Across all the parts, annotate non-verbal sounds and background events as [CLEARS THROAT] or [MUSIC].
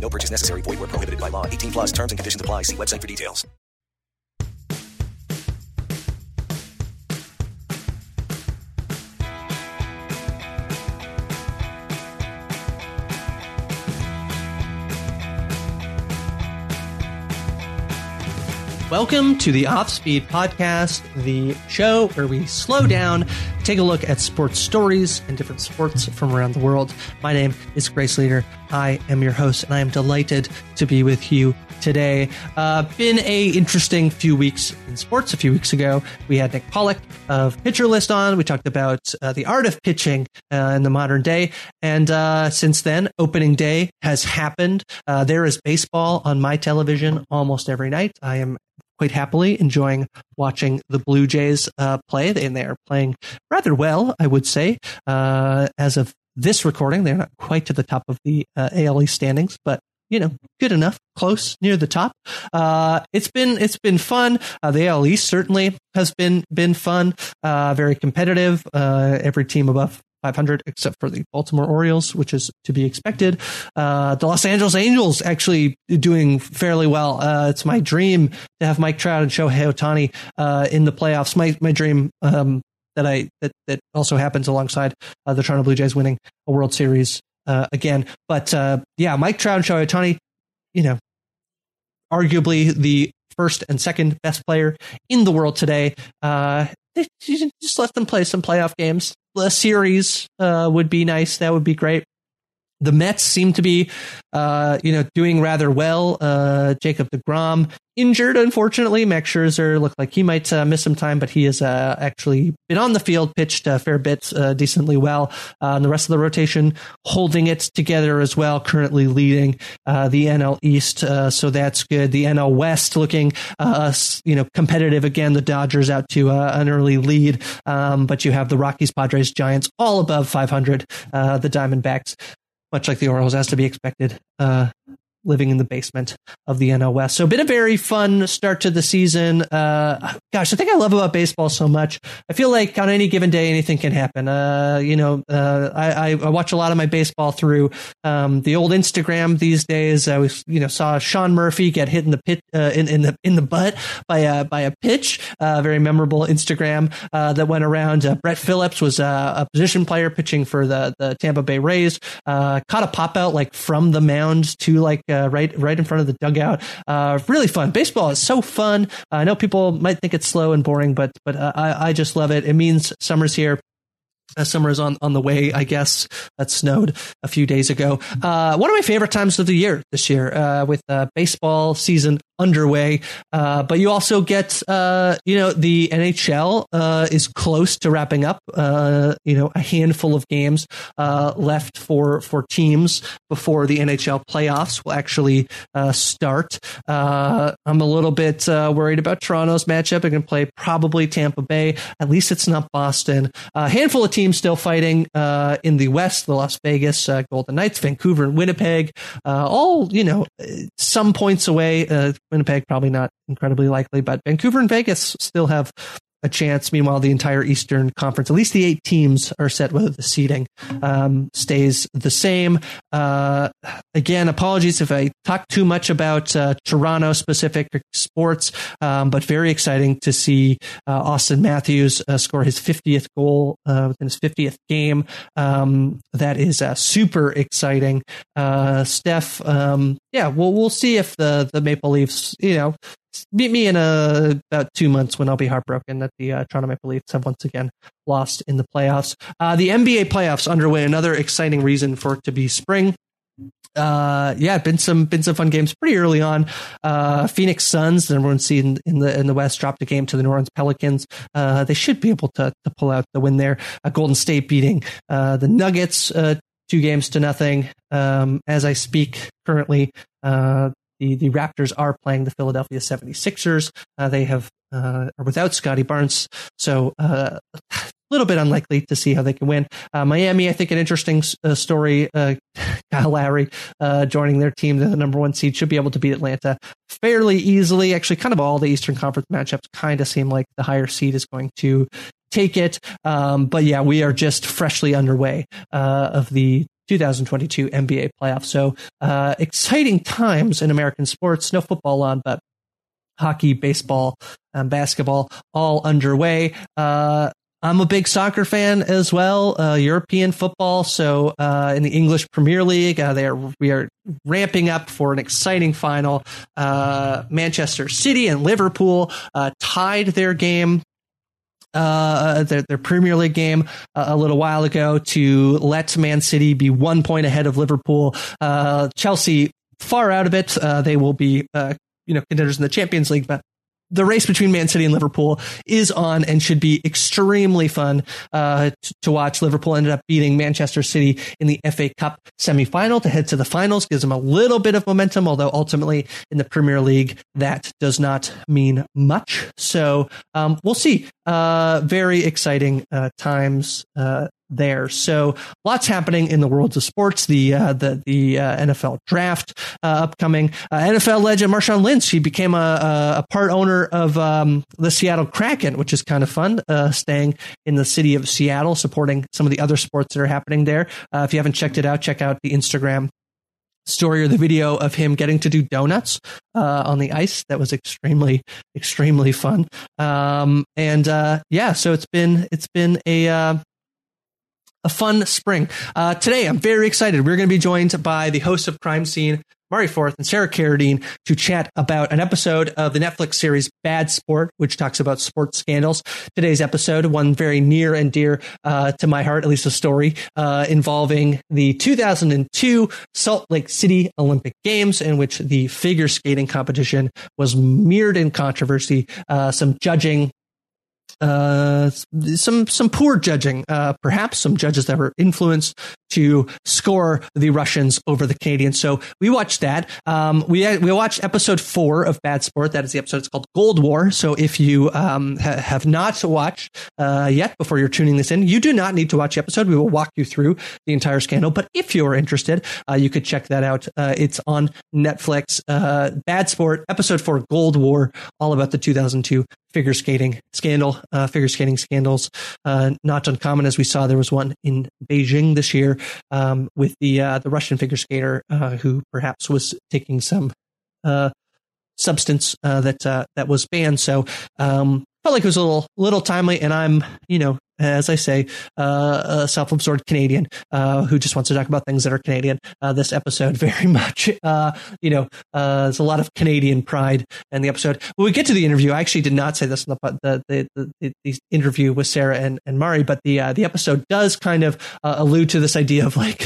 No purchase necessary. Void where prohibited by law. 18 plus terms and conditions apply. See website for details. Welcome to the Offspeed Podcast, the show where we slow down, take a look at sports stories and different sports from around the world. My name is Grace Leeder. I am your host, and I am delighted to be with you today. Uh, been a interesting few weeks in sports. A few weeks ago, we had Nick Pollock of Pitcher List on. We talked about uh, the art of pitching uh, in the modern day, and uh, since then, opening day has happened. Uh, there is baseball on my television almost every night. I am quite happily enjoying watching the Blue Jays uh, play. And they are playing rather well, I would say. Uh, as of this recording, they're not quite to the top of the uh, AL East standings, but you know, good enough, close near the top. Uh, it's been it's been fun. Uh, the AL East certainly has been been fun. Uh, very competitive. Uh, every team above 500 except for the Baltimore Orioles, which is to be expected. Uh, the Los Angeles Angels actually doing fairly well. Uh, it's my dream to have Mike Trout and Shohei Ohtani uh, in the playoffs. My my dream um, that I that that also happens alongside uh, the Toronto Blue Jays winning a World Series uh, again. But uh, yeah, Mike Trout and Shohei Ohtani, you know, arguably the first and second best player in the world today. Just let them play some playoff games. A series uh, would be nice. That would be great. The Mets seem to be, uh, you know, doing rather well. Uh, Jacob DeGrom injured, unfortunately. Max Scherzer looked like he might uh, miss some time, but he has uh, actually been on the field, pitched a fair bit, uh, decently well. Uh, and the rest of the rotation holding it together as well, currently leading the NL East. So that's good. The NL West looking, you know, competitive again. The Dodgers out to an early lead, um, but you have the Rockies, Padres, Giants all above 500. Uh, the Diamondbacks much like the Orioles, as to be expected, uh, living in the basement of the West. So, been a very fun start to the season. Uh, gosh, I think I love about baseball so much, I feel like on any given day, anything can happen. Uh, you know, uh, I, I watch a lot of my baseball through um, the old Instagram these days. I was, you know, saw Sean Murphy get hit in the pit uh, in, in the in the butt by a by a pitch. Uh, very memorable Instagram uh, that went around. Brett Phillips was a position player pitching for the the Tampa Bay Rays. Caught a pop out like from the mound to like uh, right right in front of the dugout. Uh, really fun. Baseball is so fun. I know people might think it's slow and boring, but but uh, I I just love it. It means summer's here. Uh, summer is on, on the way, I guess. That snowed a few days ago. Uh, one of my favorite times of the year this year, uh, with uh, baseball season underway. Uh, but you also get, uh, you know, the NHL uh, is close to wrapping up. Uh, you know, a handful of games uh, left for for teams before the NHL playoffs will actually uh, start. I'm a little bit worried about Toronto's matchup. It can play probably Tampa Bay. At least it's not Boston. A handful of teams still fighting in the West: the Las Vegas Golden Knights, Vancouver, and Winnipeg. All you know, some points away. Winnipeg probably not incredibly likely, but Vancouver and Vegas still have a chance. Meanwhile, the entire Eastern Conference, at least the eight teams, are set whether the seeding um, stays the same. Uh, again, apologies if I talk too much about uh, Toronto specific sports, um, but very exciting to see uh, Auston Matthews uh, score his 50th goal uh, within his 50th game. Um, that is uh, super exciting. Uh, Steph, um, yeah, we'll we'll see if the the Maple Leafs, you know, meet me in uh, about two months when I'll be heartbroken that the uh, Toronto Maple Leafs have once again lost in the playoffs. Uh, the NBA playoffs underway. Another exciting reason for it to be spring. Uh, yeah, been some been some fun games pretty early on. Uh, Phoenix Suns, the number one seed in, in, the in the West, dropped a game to the New Orleans Pelicans. Uh, they should be able to to pull out the win there. Uh, Golden State beating uh, the Nuggets two games to nothing. Um, as I speak currently, uh, the, the Raptors are playing the Philadelphia 76ers. Uh, they have uh, are without Scottie Barnes, so uh, a [SIGHS] little bit unlikely to see how they can win. Uh, Miami, I think, an interesting uh, story. Uh, [LAUGHS] Kyle Lowry uh, joining their team, the number one seed, should be able to beat Atlanta fairly easily. Actually, kind of all the Eastern Conference matchups kind of seem like the higher seed is going to take it. Um, but yeah, we are just freshly underway uh, of the 2022 NBA playoffs. So uh, exciting times in American sports. No football on, but hockey, baseball, basketball all underway. Uh, I'm a big soccer fan as well, uh, European football. So uh, in the English Premier League, uh, they are we are ramping up for an exciting final. Uh, Manchester City and Liverpool uh, tied their game uh, their, their Premier League game uh, a little while ago to let Man City be one point ahead of Liverpool. Uh, Chelsea far out of it. Uh, they will be, uh, you know, contenders in the Champions League, but the race between Man City and Liverpool is on and should be extremely fun uh, t- to watch. Liverpool ended up beating Manchester City in the FA Cup semifinal to head to the finals, gives them a little bit of momentum, although ultimately in the Premier League that does not mean much. So um, we'll see. Uh, very exciting uh, times uh, there. So lots happening in the worlds of sports. The uh, the the uh, NFL draft uh, upcoming. Uh, NFL legend Marshawn Lynch. He became a, a, part owner of um, the Seattle Kraken, which is kind of fun. Uh, staying in the city of Seattle, supporting some of the other sports that are happening there. Uh, if you haven't checked it out, check out the Instagram story or the video of him getting to do donuts uh, on the ice. That was extremely, extremely fun. Um, and uh, yeah, so it's been it's been a a fun spring. Uh, today, I'm very excited. We're going to be joined by the host of Crime Seen, Mari Forth and Sarah Carradine to chat about an episode of the Netflix series Bad Sport, which talks about sports scandals. Today's episode, one very near and dear uh, to my heart, at least a story uh, involving the 2002 Salt Lake City Olympic Games, in which the figure skating competition was mirrored in controversy. Uh, some judging uh, some some poor judging, uh, perhaps some judges that were influenced to score the Russians over the Canadians. So we watched that. Um, we we watched episode four of Bad Sport. That is the episode. It's called Gold War. So if you um, ha- have not watched uh, yet before you're tuning this in, you do not need to watch the episode. We will walk you through the entire scandal. But if you are interested, uh, you could check that out. Uh, it's on Netflix. Uh, Bad Sport, episode four, Gold War, all about the 2002 figure skating scandal, uh, figure skating scandals. Uh, not uncommon, as we saw, there was one in Beijing this year um, with the uh, the Russian figure skater uh, who perhaps was taking some uh, substance uh, that that was banned. So um, felt like it was a little little timely, and I'm you know as I say, uh, a self-absorbed Canadian uh, who just wants to talk about things that are Canadian. Uh, this episode [LAUGHS] very much, uh, you know, uh, there's a lot of Canadian pride in the episode. When we get to the interview, I actually did not say this in the the, the, the, the interview with Sarah and, and Mari, but the uh, the episode does kind of allude to this idea of like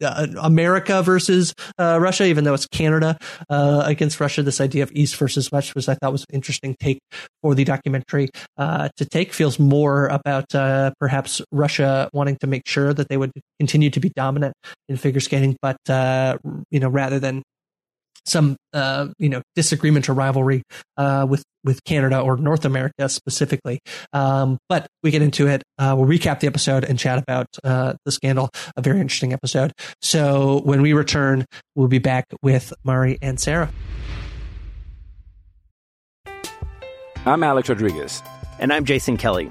[LAUGHS] America versus Russia, even though it's Canada against Russia. This idea of East versus West, which I thought was an interesting take for the documentary to take. Feels more about uh, perhaps Russia wanting to make sure that they would continue to be dominant in figure skating, but uh, you know, rather than some uh, you know disagreement or rivalry uh, with with Canada or North America specifically. Um, but we get into it. Uh, we'll recap the episode and chat about uh, the scandal. A very interesting episode. So when we return, we'll be back with Mari and Sarah. I'm Alex Rodriguez. And I'm Jason Kelly.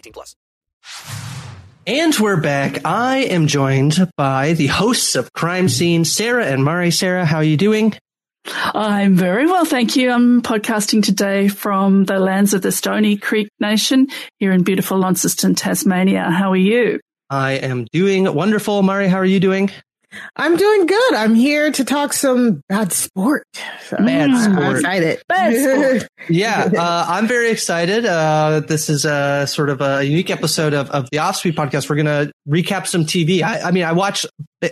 18 plus. And we're back. I am joined by the hosts of Crime Seen, Sarah and Mari. Sarah, how are you doing? I'm very well, thank you. I'm podcasting today from the lands of the Stony Creek Nation here in beautiful Launceston, Tasmania. How are you? I am doing wonderful. Mari, how are you doing? I'm doing good. I'm here to talk some bad sport. So bad sport. I'm excited. Bad sport. [LAUGHS] yeah, uh, I'm very excited. Uh, this is a sort of a unique episode of, of the Offspeed podcast. We're going to recap some TV. I, I, mean, I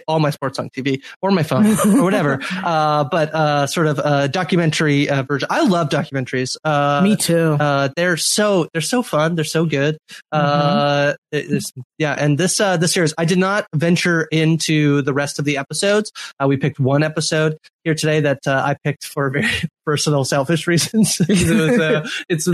all my sports on TV or my phone or whatever, [LAUGHS] uh, but uh, sort of a documentary uh, version. I love documentaries. Uh, Me too. they're so they're so fun. They're so good. Mm-hmm. yeah, and this this series, I did not venture into the rest rest of the episodes. Uh, we picked one episode here today that uh, I picked for [LAUGHS] very personal, selfish reasons. [LAUGHS] it was, uh, it's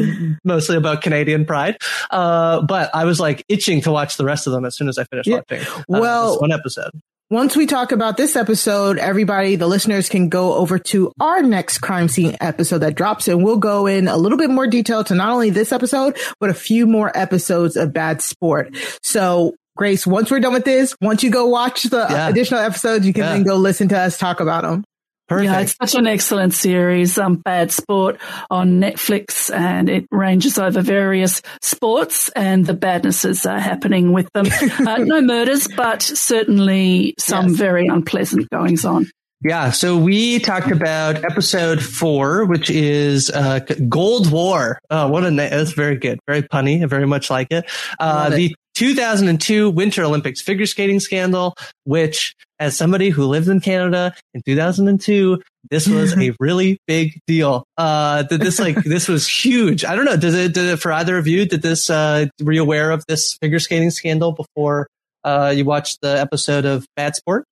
mostly about Canadian pride. Uh, but I was like itching to watch the rest of them as soon as I finished yeah. watching uh, well, one episode. Once we talk about this episode, everybody, the listeners can go over to our next Crime Seen episode that drops and we'll go in a little bit more detail to not only this episode, but a few more episodes of bad sport. So Grace, once we're done with this, once you go watch the yeah. additional episodes, you can yeah. then go listen to us talk about them. Perfect. Yeah, it's such an excellent series, um, Bad Sport on Netflix, and it ranges over various sports and the badnesses are happening with them. [LAUGHS] uh, no murders, but certainly some yes. very unpleasant goings on. Yeah, so we talked about episode four, which is uh, Gold War. Oh, what a name! That's very good, very punny. I very much like it. Uh, the 2002 Winter Olympics figure skating scandal, which, as somebody who lived in Canada in 2002, this was a [LAUGHS] really big deal. Uh, did this like [LAUGHS] this was huge? I don't know. Did it? Did it for either of you? Did this? Uh, were you aware of this figure skating scandal before uh, you watched the episode of Bad Sport?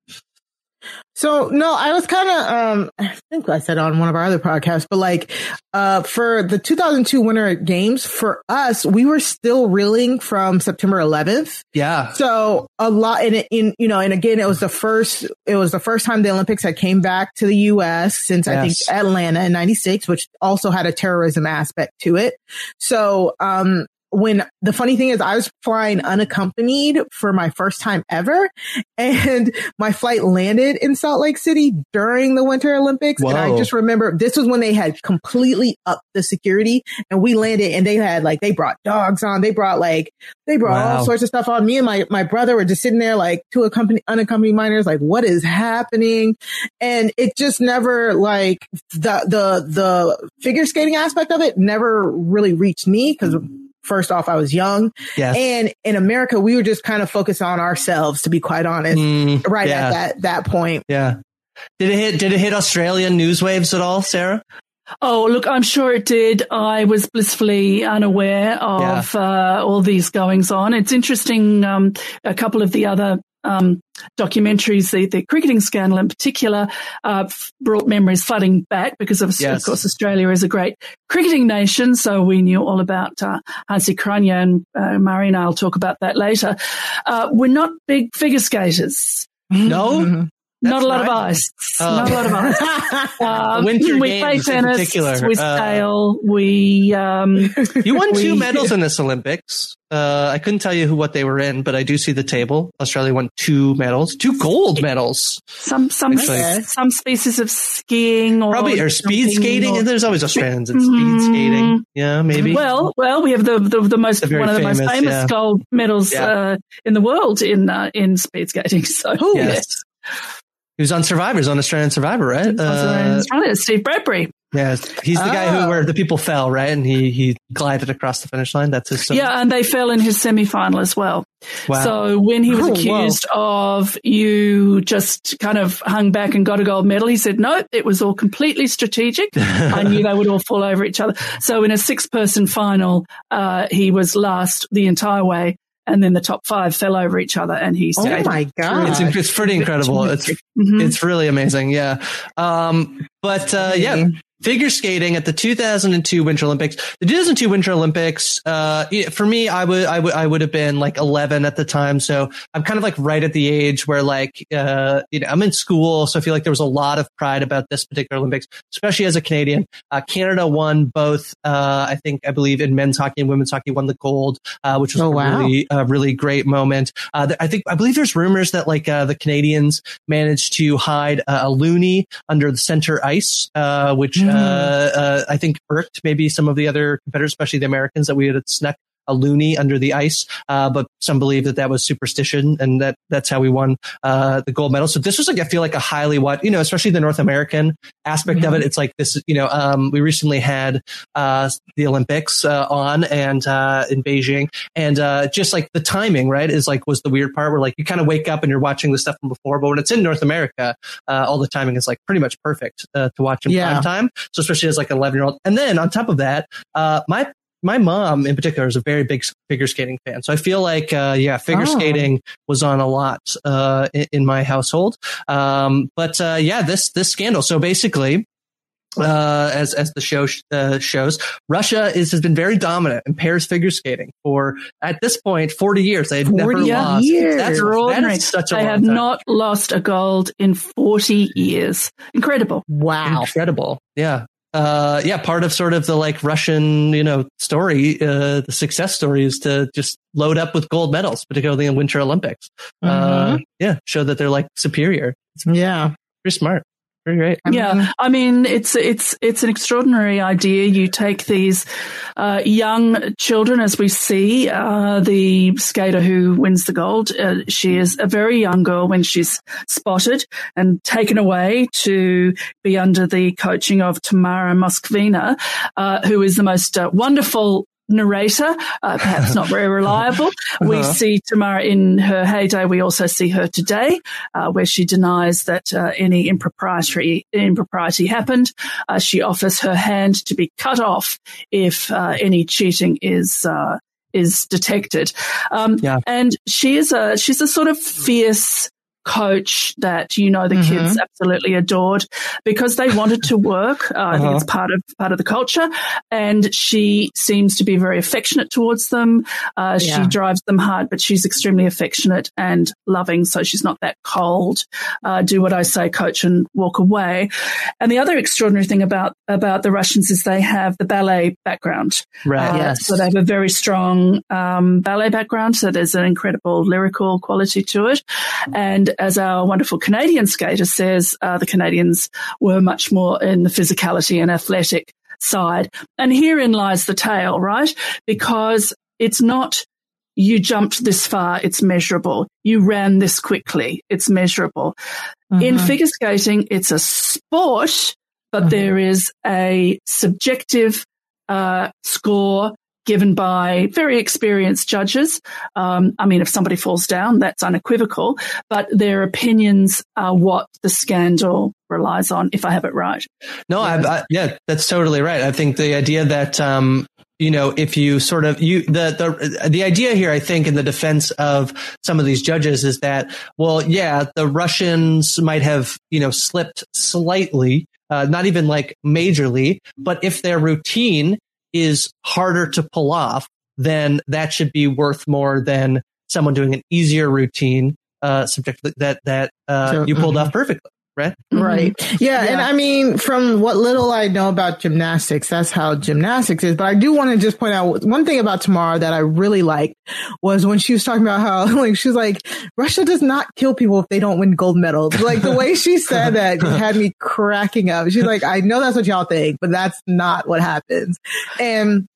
So no, I was kind of, um, I think I said on one of our other podcasts, but like, uh, for the 2002 Winter Games, for us, we were still reeling from September 11th. Yeah. So a lot in, in, you know, and again, it was the first, it was the first time the Olympics had came back to the U.S. since yes. I think Atlanta in 96, which also had a terrorism aspect to it. So, um, when the funny thing is I was flying unaccompanied for my first time ever and my flight landed in Salt Lake City during the Winter Olympics. Whoa. And I just remember this was when they had completely upped the security and we landed and they had like, they brought dogs on. They brought like, they brought wow. all sorts of stuff on. Me and my, my brother were just sitting there like two accompanied, unaccompanied minors, like what is happening? And it just never like the, the, the figure skating aspect of it never really reached me because first off, I was young. Yes. And in America, we were just kind of focused on ourselves, to be quite honest, mm, right yeah. at that, that point. Yeah. Did it hit, did it hit Australian news waves at all, Sarah? Oh, look, I'm sure it did. I was blissfully unaware of yeah. uh, all these goings on. It's interesting. Um, a couple of the other um, documentaries, the, the cricketing scandal in particular, uh, brought memories flooding back because of, yes. of, course, Australia is a great cricketing nation. So we knew all about uh, Hansi Cronje and uh, Mari and I'll talk about that later. Uh, we're not big figure skaters. No? Not a lot of ice. Oh. Not a lot of [LAUGHS] ice. Um, Winter we play tennis. particular, We uh, sail. We um, [LAUGHS] You won two we- medals [LAUGHS] in this Olympics. Uh, I couldn't tell you who what they were in, but I do see the table. Australia won two medals, two gold medals. Some some Actually. some species of skiing or Probably or speed skating. or- And there's always Australians in speed skating. Yeah, maybe. Well, well, we have the the, the most The one of the most famous, famous yeah. gold medals Yeah. uh, in the world in uh, in speed skating. So yes. He was on Survivors, on Australian Survivor, right? Uh, Australia, Steve Bradbury. yeah, he's the guy Ah. who where the people fell, right? And he he glided across the finish line. That's his story. Yeah, and they fell in his semi final as well. Wow. So when he was Oh, accused of you just kind of hung back and got a gold medal, he said, no, it was all completely strategic. I knew they would all fall over each other. So in a six person final, uh, he was last the entire way. And then the top five fell over each other and he stayed. Oh my God. It's, it's pretty incredible. It's Mhm. it's really amazing. Yeah. Um, but uh, yeah, figure skating at the 2002 Winter Olympics. The 2002 Winter Olympics. Uh, for me, I would I would I would have been like 11 at the time. So I'm kind of like right at the age where like uh, you know I'm in school, so I feel like there was a lot of pride about this particular Olympics, especially as a Canadian. Uh, Canada won both. Uh, I think I believe in men's hockey and women's hockey won the gold, uh, which was Oh, a wow. really a really great moment. Uh, I think I believe there's rumors that like uh, the Canadians managed to hide uh, a loonie under the center ice, uh, which uh, uh, I think irked maybe some of the other competitors, especially the Americans, that we had snuck a loonie under the ice. Uh, but some believe that that was superstition and that that's how we won uh, the gold medal. So this was like I feel like a highly what you know, especially the North American aspect of it. It's like this, you know, um, we recently had uh, the Olympics uh, on and uh, in Beijing, and uh, just like the timing, right, is like was the weird part where like you kind of wake up and you're watching the stuff from before, but when it's in North America, uh, all the timing is like pretty much perfect uh, to watch in Yeah. prime time. So especially as like an 11 year old, and then on top of that, uh, my my mom in particular is a very big figure skating fan. So I feel like, uh, yeah, figure Oh. skating was on a lot, uh, in, in my household. Um, but, uh, yeah, this, this scandal. So basically, uh, as, as the show, sh- uh, shows, Russia is, has been very dominant in pairs figure skating for, at this point, 40 years. They had never 40 lost. years. That's, that Extraordinary. is such a they long have time. not lost a gold in 40 years. Incredible. Wow. Incredible. Yeah. Uh, yeah, part of sort of the like Russian, you know, story, uh, the success story is to just load up with gold medals, particularly in Winter Olympics. Uh, yeah, show that they're like superior. Yeah. Pretty smart. Pretty great. yeah, I mean it's it's it's an extraordinary idea. You take these uh, young children, as we see uh, the skater who wins the gold. Uh, she is a very young girl when she's spotted and taken away to be under the coaching of Tamara Moskvina, uh, who is the most uh, wonderful narrator, uh, perhaps not very reliable. [LAUGHS] We Uh-huh. see Tamara in her heyday. We also see her today, uh, where she denies that uh, any impropriety impropriety happened. Uh, she offers her hand to be cut off if uh, any cheating is. Uh, is detected, um, and she is a she's a sort of fierce coach that you know the Mhm. kids absolutely adored because they wanted to work. Uh, I think Uh-huh. it's part of part of the culture, and she seems to be very affectionate towards them. Uh, Yeah. She drives them hard, but she's extremely affectionate and loving, so she's not that cold. Uh, do what I say, coach, and walk away. And the other extraordinary thing about about the Russians is they have the ballet background. Right. Uh, Yes. So they have a very strong um, ballet background. So there's an incredible lyrical quality to it. And as our wonderful Canadian skater says, uh, the Canadians were much more in the physicality and athletic side. And herein lies the tale, right? Because it's not you jumped this far, it's measurable. You ran this quickly, it's measurable. In Mhm. figure skating, it's a sport, but there is a subjective uh, score given by very experienced judges. Um, I mean, if somebody falls down, that's unequivocal, but their opinions are what the scandal relies on, if I have it right. No, I, I, yeah, that's totally right. I think the idea that, um, you know, if you sort of you the the the idea here, I think, in the defense of some of these judges is that, well, yeah, the Russians might have you know slipped slightly, uh, not even like majorly, but if their routine is harder to pull off, then that should be worth more than someone doing an easier routine uh, subject that that uh, so, you pulled mm-hmm. off perfectly right? Right. Mm-hmm. Yeah, yeah, And I mean, from what little I know about gymnastics, that's how gymnastics is. But I do want to just point out one thing about Tamara that I really liked was when she was talking about how, [LAUGHS] like, she's like, Russia does not kill people if they don't win gold medals. Like the way she said [LAUGHS] that had me cracking up. She's like, I know that's what y'all think, but that's not what happens. And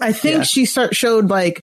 I think yeah. she start, showed like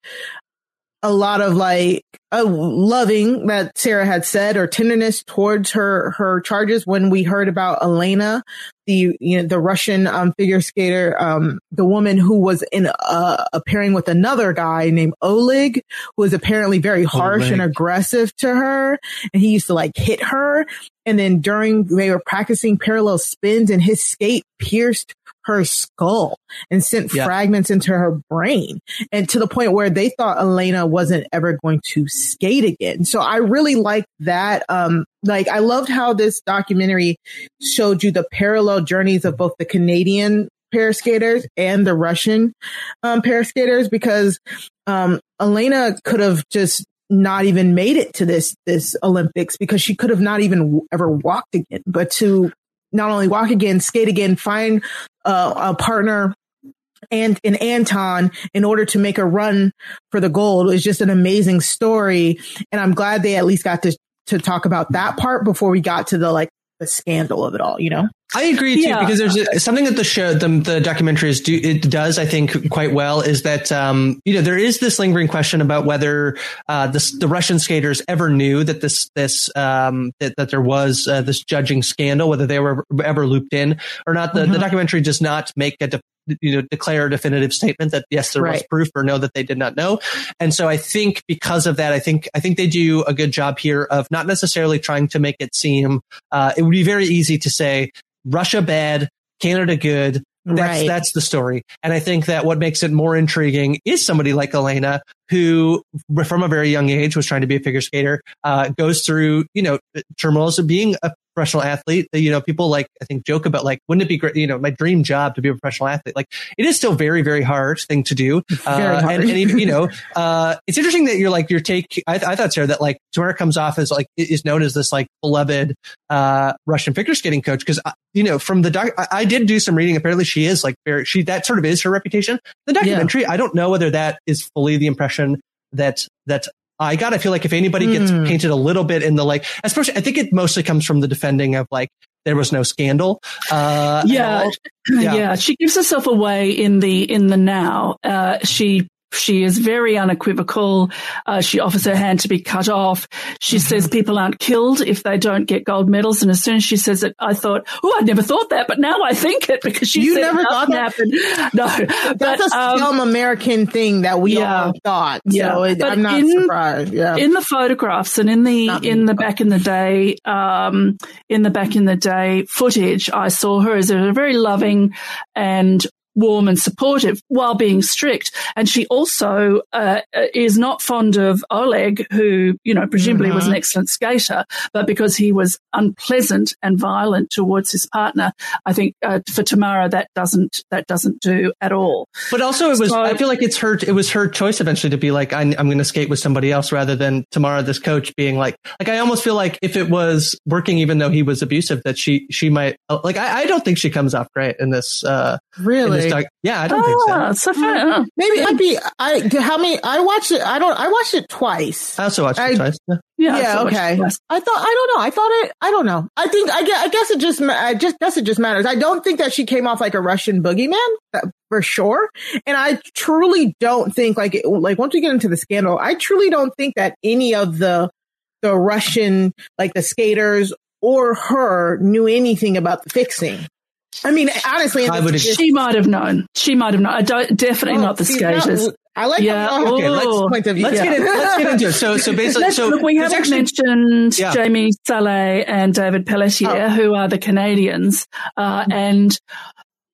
a lot of like uh, loving that Sarah had said or tenderness towards her her charges when we heard about Elena, the you know the Russian um, figure skater, um, the woman who was in uh, a pairing with another guy named Oleg, who was apparently very harsh Oleg. and aggressive to her, and he used to like hit her. And then during they were practicing parallel spins, and his skate pierced her skull and sent yeah. fragments into her brain and to the point where they thought Elena wasn't ever going to skate again. So I really liked that. Um, like I loved how this documentary showed you the parallel journeys of both the Canadian pair skaters and the Russian um, pair skaters because um, Elena could have just not even made it to this this Olympics because she could have not even ever walked again. But to not only walk again, skate again, find uh, a partner and in Anton in order to make a run for the gold is just an amazing story. And I'm glad they at least got to to talk about that part before we got to the like the scandal of it all, you know? I agree too, yeah. because there's a, something that the show, the, the documentaries do, it does, I think, quite well is that, um, you know, there is this lingering question about whether, uh, this, the Russian skaters ever knew that this, this, um, that, that there was, uh, this judging scandal, whether they were ever looped in or not. The, mm-hmm. the documentary does not make a, de- you know, declare a definitive statement that yes, there right. was proof or no, that they did not know. And so I think because of that, I think, I think they do a good job here of not necessarily trying to make it seem, uh, it would be very easy to say, Russia bad, Canada good. That's, right. that's the story. And I think that what makes it more intriguing is somebody like Elena, who from a very young age was trying to be a figure skater, uh, goes through, you know, turmoils of being a professional athlete. You know, people like, I think joke about like, wouldn't it be great, you know, my dream job to be a professional athlete? Like it is still very, very hard thing to do. [LAUGHS] Uh, and, and you know, [LAUGHS] uh, it's interesting that you're like, your take, I, I thought, Sarah, that like Tamara comes off as like, is known as this like beloved, uh, Russian figure skating coach. Cause, uh, you know, from the doc, I, I, did do some reading. Apparently she is like very, she, that sort of is her reputation. The documentary, yeah. I don't know whether that is fully the impression that, that I got. I feel like if anybody gets mm. painted a little bit in the like, especially, I think it mostly comes from the defending of like, there was no scandal. Uh, yeah, [CLEARS THROAT] yeah, yeah. She gives herself away in the in the now. Uh, she she is very unequivocal. Uh, she offers her hand to be cut off. She mm-hmm. says people aren't killed if they don't get gold medals. And as soon as she says it, I thought, oh, I'd never thought that, but now I think it because she you never thought that happened. [LAUGHS] No, that's but, a um, American thing that we yeah, all thought. So yeah, it, I'm not in, surprised. Yeah, in the photographs and in the not in the back in the day, um, in the back in the day footage, I saw her as a very loving and warm and supportive while being strict. And she also uh, is not fond of Oleg, who, you know, presumably mm-hmm. was an mm-hmm. excellent skater, but because he was unpleasant and violent towards his partner, I think uh, for Tamara that doesn't that doesn't do at all. But also, it was so, I feel like it's her it was her choice eventually to be like I'm, I'm going to skate with somebody else rather than Tamara, this coach, being like like I almost feel like if it was working, even though he was abusive, that she she might like I, I don't think she comes off great in this. Uh, really? Yeah, I don't think so. Ah, so far, maybe I'd be. I how many? I watched it. I don't. I watched it twice. I also watched I, it twice. Yeah. Yeah. yeah okay. I thought. I don't know. I thought it. I don't know. I think. I guess. I guess it just. I just guess it just matters. I don't think that she came off like a Russian boogeyman for sure. And I truly don't think like like once we get into the scandal, I truly don't think that any of the the Russian like the skaters or her knew anything about the fixing. I mean, honestly, I would she might have known. She might have known. I don't, definitely oh, not the skaters. I like yeah. okay, let's, point of view. Let's, yeah. get in, let's get into it. So, so basically, so look, we haven't actually, mentioned yeah. Jamie Salé and David Pelletier, oh. who are the Canadians, uh, mm-hmm. and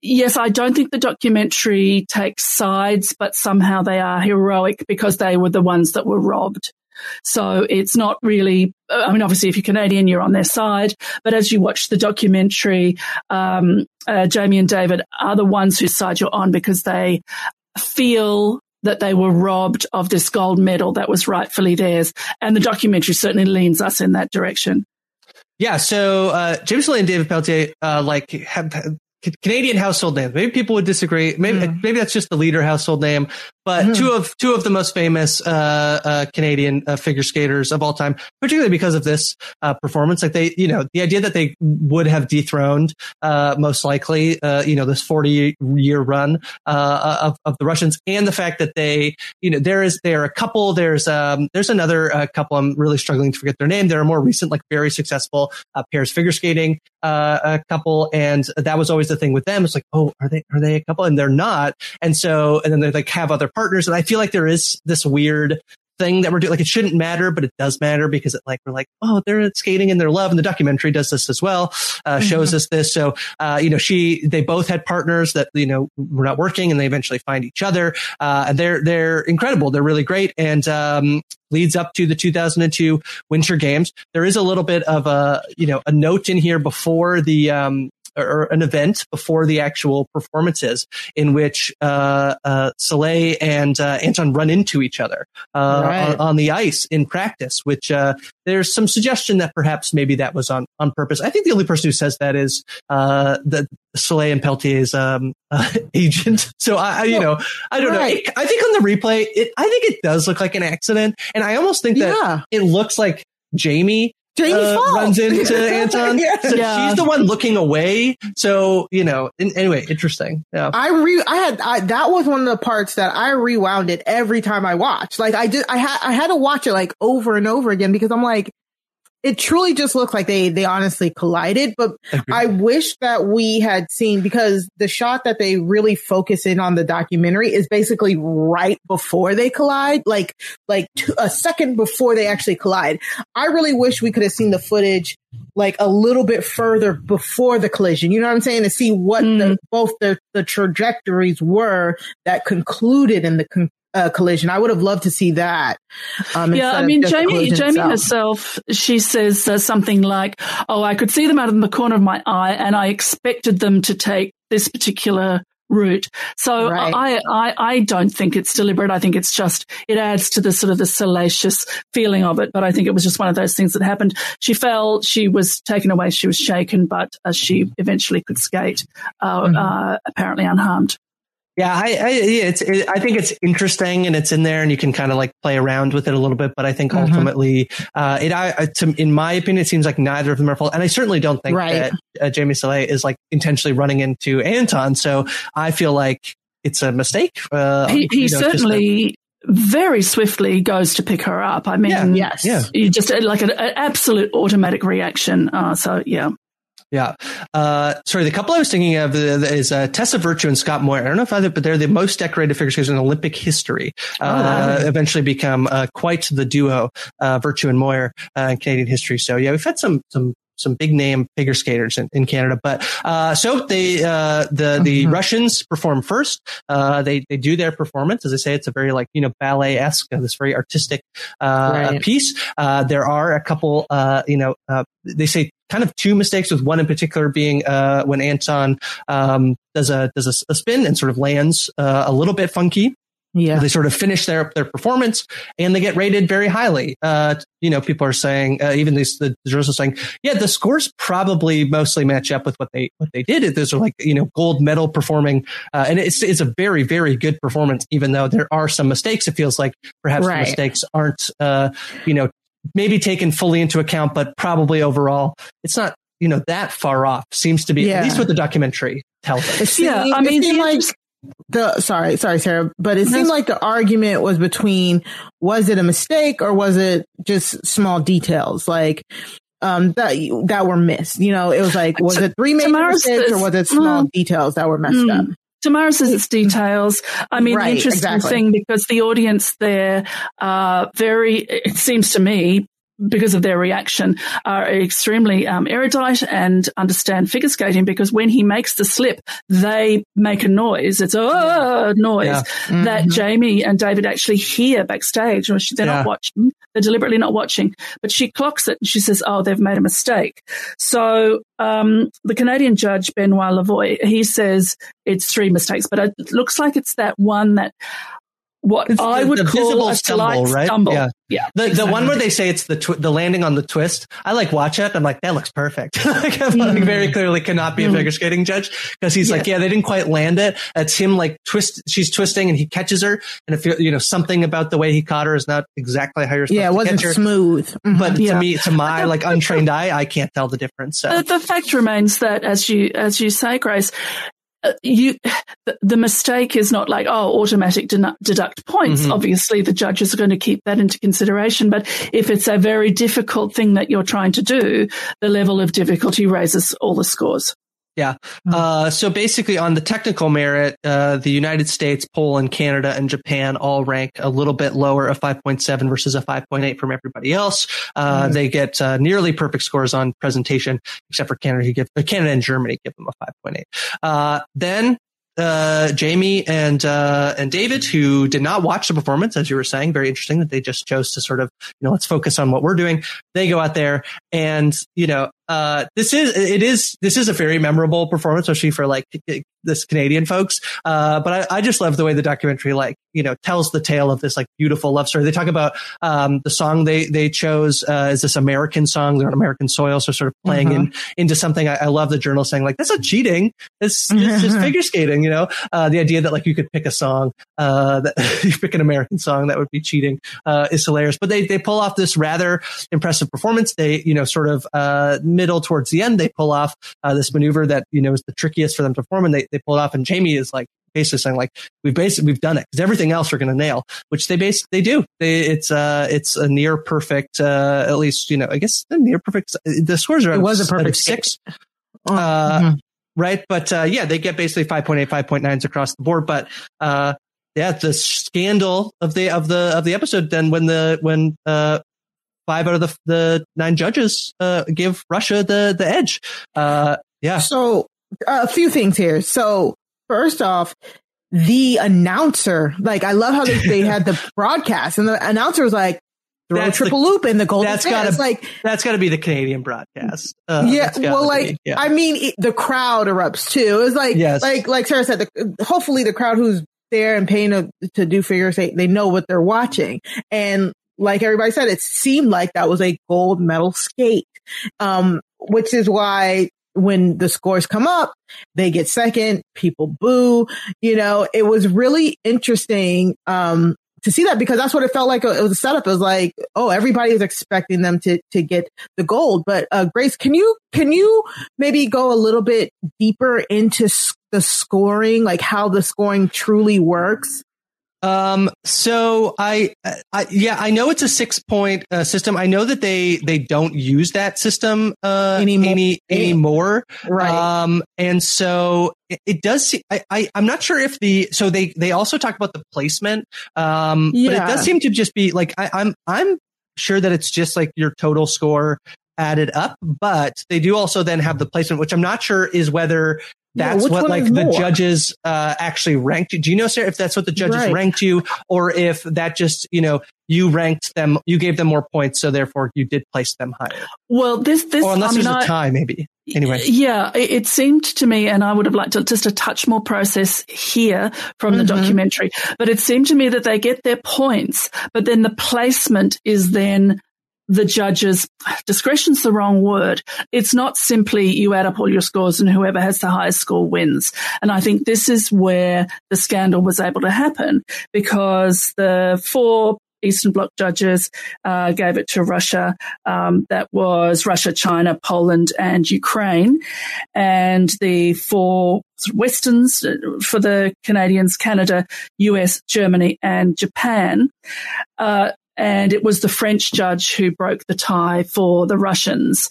yes, I don't think the documentary takes sides, but somehow they are heroic because they were the ones that were robbed. So it's not really, I mean, obviously, if you're Canadian, you're on their side. But as you watch the documentary, um, uh, Jamie and David are the ones whose side you're on because they feel that they were robbed of this gold medal that was rightfully theirs. And the documentary certainly leans us in that direction. Yeah, so uh, Jamie Salé and David Pelletier, uh, like have, have Canadian household name. Maybe people would disagree. Maybe mm. maybe that's just the Leeder household name. But mm. two of two of the most famous uh, uh, Canadian uh, figure skaters of all time, particularly because of this uh, performance, like they, you know, the idea that they would have dethroned uh, most likely, uh, you know, this forty year run of of the Russians, and the fact that they, you know, there is there are a couple. There's um there's another couple. I'm really struggling to forget their name. There are more recent, like very successful pairs figure skating a couple, and that was always the thing with them. It's like, oh, are they are they a couple? And they're not. And so, and then they like have other partners. And I feel like there is this weird thing that we're doing. Like it shouldn't matter, but it does matter because it like we're like, oh, they're skating in their love, and the documentary does this as well. Uh, mm-hmm. Shows us this. So uh, you know, she they both had partners that you know were not working, and they eventually find each other. Uh, and they're they're incredible. They're really great, and um, leads up to the 2002 Winter Games. There is a little bit of a you know a note in here before the um, or an event before the actual performances in which uh, uh, Salé and uh, Anton run into each other uh, right. on, on, the ice in practice, which uh, there's some suggestion that perhaps maybe that was on, on purpose. I think the only person who says that is uh, the Salé and Pelletier's um, [LAUGHS] agent. So I, I, you know, I don't right. know. I think on the replay, it, I think it does look like an accident, and I almost think that yeah. it looks like Jamie uh, runs into [LAUGHS] Anton. yeah. So yeah. she's the one looking away. So, you know, in, anyway, interesting. Yeah. I re, I had, I, that was one of the parts that I rewound it every time I watched. Like I did, I had, I had to watch it like over and over again because I'm like, it truly just looked like they they honestly collided but i wish that we had seen because the shot that they really focus in on the documentary is basically right before they collide like like two, a second before they actually collide. I really wish we could have seen the footage like a little bit further before the collision. You know what i'm saying? To see what mm. the both the the trajectories were that concluded in the con- uh, collision. I would have loved to see that. Um, yeah, I mean, Jamie, Jamie herself, she says uh, something like, "Oh, I could see them out of the corner of my eye, and I expected them to take this particular." route. So right. I, I, I don't think it's deliberate. I think it's just, it adds to the sort of the salacious feeling of it. But I think it was just one of those things that happened. She fell, she was taken away, she was shaken, but uh, she eventually could skate, uh, mm-hmm. uh, apparently unharmed. Yeah, I, I it's it, I think it's interesting and it's in there and you can kind of like play around with it a little bit. But I think mm-hmm. ultimately, uh, it I to, in my opinion, it seems like neither of them are fault. And I certainly don't think right. that uh, Jamie Salé is like intentionally running into Anton. So I feel like it's a mistake. Uh, he, he you know, certainly very swiftly goes to pick her up. I mean, yeah, yes, yeah. you just like an, an absolute automatic reaction. Uh, so yeah. Yeah. Uh, sorry, the couple I was thinking of is uh, Tessa Virtue and Scott Moir. I don't know if either, but they're the most decorated figure skaters in Olympic history. Uh, oh, eventually become uh, quite the duo, uh, Virtue and Moir uh, in Canadian history. So yeah, we've had some some some big name figure skaters in, in Canada. But uh, so they uh, the the mm-hmm. Russians perform first. Uh, they they do their performance. As I say, it's a very like you know ballet esque, this very artistic right. piece. there are a couple you know they say kind of two mistakes with one in particular being uh, when Anton um, does a does a, a, spin and sort of lands uh, a little bit funky. Yeah, they sort of finish their their performance and they get rated very highly. Uh, you know, people are saying, uh, even these the jurors are saying, yeah, the scores probably mostly match up with what they what they did. Those are like you know gold medal performing, uh, and it's it's a very very good performance, even though there are some mistakes. It feels like perhaps right. the mistakes aren't uh, you know maybe taken fully into account, but probably overall, it's not, you know, that far off seems to be, yeah. at least what the documentary tells us. yeah. I mean, it seemed like the, sorry, sorry, Sarah, but it seemed like the argument was between, was it a mistake or was it just small details? Like, um, that, that were missed. You know, it was like, was it three major mistakes or was it small mm, details that were messed mm, up? Tamara says it's details. I mean, right, interesting exactly. thing because the audience there are very, it seems to me, because of their reaction, are extremely um, erudite and understand figure skating because when he makes the slip, they make a noise. It's a yeah. noise yeah. mm-hmm. that Jamie and David actually hear backstage. They're yeah. not watching. They're deliberately not watching. But she clocks it and she says, oh, they've made a mistake. So um, the Canadian judge, Benoit Lavoie, he says it's three mistakes, but it looks like it's that one that what It's I the- would the call visible a stumble, right? stumble. Yeah. yeah. The, the one where they say it's the tw- the landing on the twist, I like watch it. I'm like, that looks perfect. [LAUGHS] like, I'm like, Mm. very clearly cannot be a Mm. figure skating judge because he's like, Yeah. yeah, they didn't quite land it. It's him like twist. She's twisting and he catches her. And if you know something about the way he caught her is not exactly how you're supposed Yeah, it to wasn't smooth. Mhm. But to me, to my like untrained eye, I can't tell the difference. So The, the fact remains that, as you as you say, Grace, you the, mistake is not like oh automatic deduct points. Mhm. Obviously, the judges are going to keep that into consideration. But if it's a very difficult thing that you're trying to do, the level of difficulty raises all the scores. Yeah. Uh, so basically, on the technical merit, uh, the United States, Poland, Canada, and Japan all rank a little bit lower, a 5.7 versus a 5.8 from everybody else. Uh, Mhm. They get uh, nearly perfect scores on presentation, except for Canada, who give uh, Canada and Germany give them a 5.8. Uh, then uh, Jamie and uh, and David, who did not watch the performance, as you were saying, very interesting that they just chose to sort of, you know, let's focus on what we're doing. They go out there, and you know, uh, this is it is this is a very memorable performance, especially for like this Canadian folks. Uh, but I, I just love the way the documentary like you know tells the tale of this like beautiful love story. They talk about um, the song they they chose uh, is this American song. They're on American soil, so sort of playing Mhm. in into something. I, I love the journal saying like that's not cheating. It's it's just [LAUGHS] figure skating. You know, uh, the idea that like you could pick a song uh, that [LAUGHS] you pick an American song that would be cheating uh, is hilarious. But they they pull off this rather impressive performance. They you know sort of uh, middle towards the end they pull off uh, this maneuver that you know is the trickiest for them to perform, and they they pull it off. And Jamie is like basically saying like we've basically we've done it because everything else we're going to nail, which they base they do. They it's uh it's a near perfect uh at least you know I guess a near perfect the scores are It of- was a perfect six. Oh, Uh, mhm. right? But uh, yeah, they get basically 5.8, 5.9s across the board. But uh, yeah, the scandal of the of the of the episode. Then when the when uh, five out of the the nine judges uh, give Russia the the edge. Uh, yeah. So a few things here. So first off, the announcer, like I love how they, they had the [LAUGHS] broadcast and the announcer was like, throw a That's the- triple loop in the golden that's gotta like, that's got to be the Canadian broadcast. Uh, yeah, well, like yeah. I mean, it, the crowd erupts too. It's like, Yes. like, like Sarah said, the, hopefully the crowd who's there and paying to, to do figures, they, they know what they're watching. And like everybody said, it seemed like that was a gold medal skate. Um, which is why when the scores come up, they get second, people boo, you know, it was really interesting. Um, to see that because that's what it felt like. It was a setup. It was like, oh, everybody is expecting them to to get the gold. But uh, Grace, can you can you maybe go a little bit deeper into the scoring, like how the scoring truly works? Um, so I, I, yeah, I know it's a six point uh, system. I know that they, they don't use that system, uh, Anymore. any, anymore. Right. Um, and so it, it does seem, I, I, I'm not sure if the, so they, they also talk about the placement. Um, but it does seem to just be like, I, I'm, I'm sure that it's just like your total score added up, but they do also then have the placement, which I'm not sure is whether Yeah, that's which what like the more? judges uh, actually ranked you. Do you know, Sarah, if that's what the judges Right. ranked you, or if that just you know you ranked them, you gave them more points, so therefore you did place them higher, Well, this this or unless I mean, there's a I- tie, maybe. Anyway, Yeah, it, it seemed to me, and I would have liked to, just a touch more process here from the Mhm. documentary, but it seemed to me that they get their points, but then the placement is then the judges discretion's the wrong word. It's not simply you add up all your scores and whoever has the highest score wins. And I think this is where the scandal was able to happen because the four Eastern Bloc judges uh, gave it to Russia. Um, that was Russia, China, Poland, and Ukraine. And the four Westerns uh, for the Canadians, Canada, US, Germany, and Japan. Uh, and it was the French judge who broke the tie for the Russians.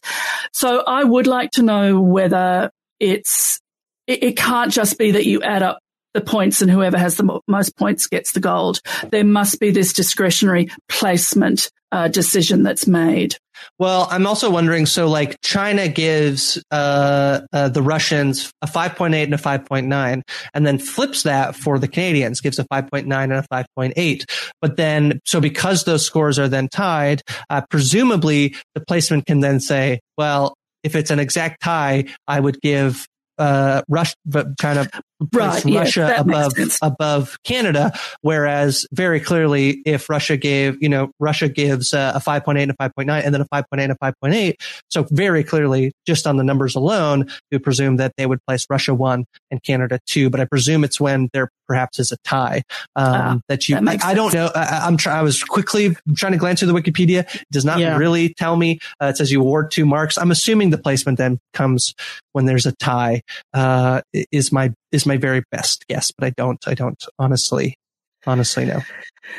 So I would like to know whether it's, it, it can't just be that you add up the points and whoever has the most points gets the gold. There must be this discretionary placement uh, decision that's made. well, I'm also wondering. So, like China gives uh, uh, the Russians a 5.8 and a 5.9, and then flips that for the Canadians, gives a 5.9 and a 5.8. But then, so because those scores are then tied, uh, presumably the placement can then say, well, if it's an exact tie, I would give uh, Russia, kind of right, Russia yeah, above above Canada. Whereas very clearly, if Russia gave, you know, Russia gives uh, a 5.8 and a 5.9 and then a 5.8 and a 5.8. So very clearly, just on the numbers alone, you would presume that they would place Russia one and Canada two. But I presume it's when there perhaps is a tie um, uh, that you. That I, I, don't know. I, am trying. I was quickly trying to glance through the Wikipedia. It does not yeah. really tell me. Uh, it says you award two marks. I'm assuming the placement then comes when there's a tie. Uh, is my is my very best guess, but I don't. I don't honestly honestly know.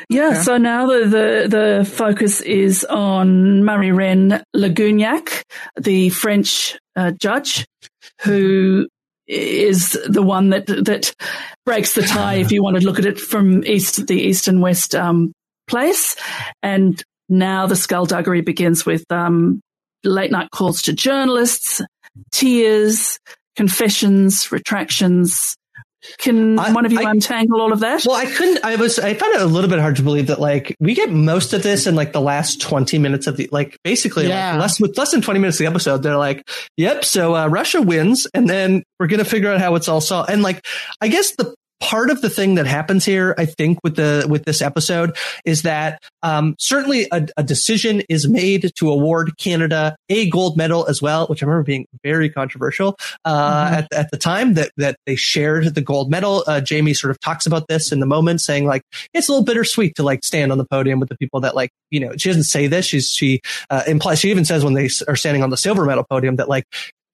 Yeah, so now the, the, the focus is on Marie-Reine Le Gougne, the French uh, judge, who is the one that that breaks the tie if you want to look at it from east the east and west um, place. And now the skullduggery begins with um, late night calls to journalists, tears, confessions, retractions, can I, one of you I, untangle all of that? Well, I couldn't. I was. I found it a little bit hard to believe that like we get most of this in like the last twenty minutes of the like basically yeah. like, less with less than twenty minutes of the episode. They're like, "Yep, so uh, Russia wins, and then we're gonna figure out how it's all solved." And like, I guess the part of the thing that happens here, I think, with the with this episode is that um, certainly a, a, decision is made to award Canada a gold medal as well, which I remember being very controversial uh, mm-hmm. at, at the time that that they shared the gold medal. Uh, Jamie sort of talks about this in the moment, saying like it's a little bittersweet to like stand on the podium with the people that like you know she doesn't say this. She's she uh, implies she even says when they are standing on the silver medal podium that like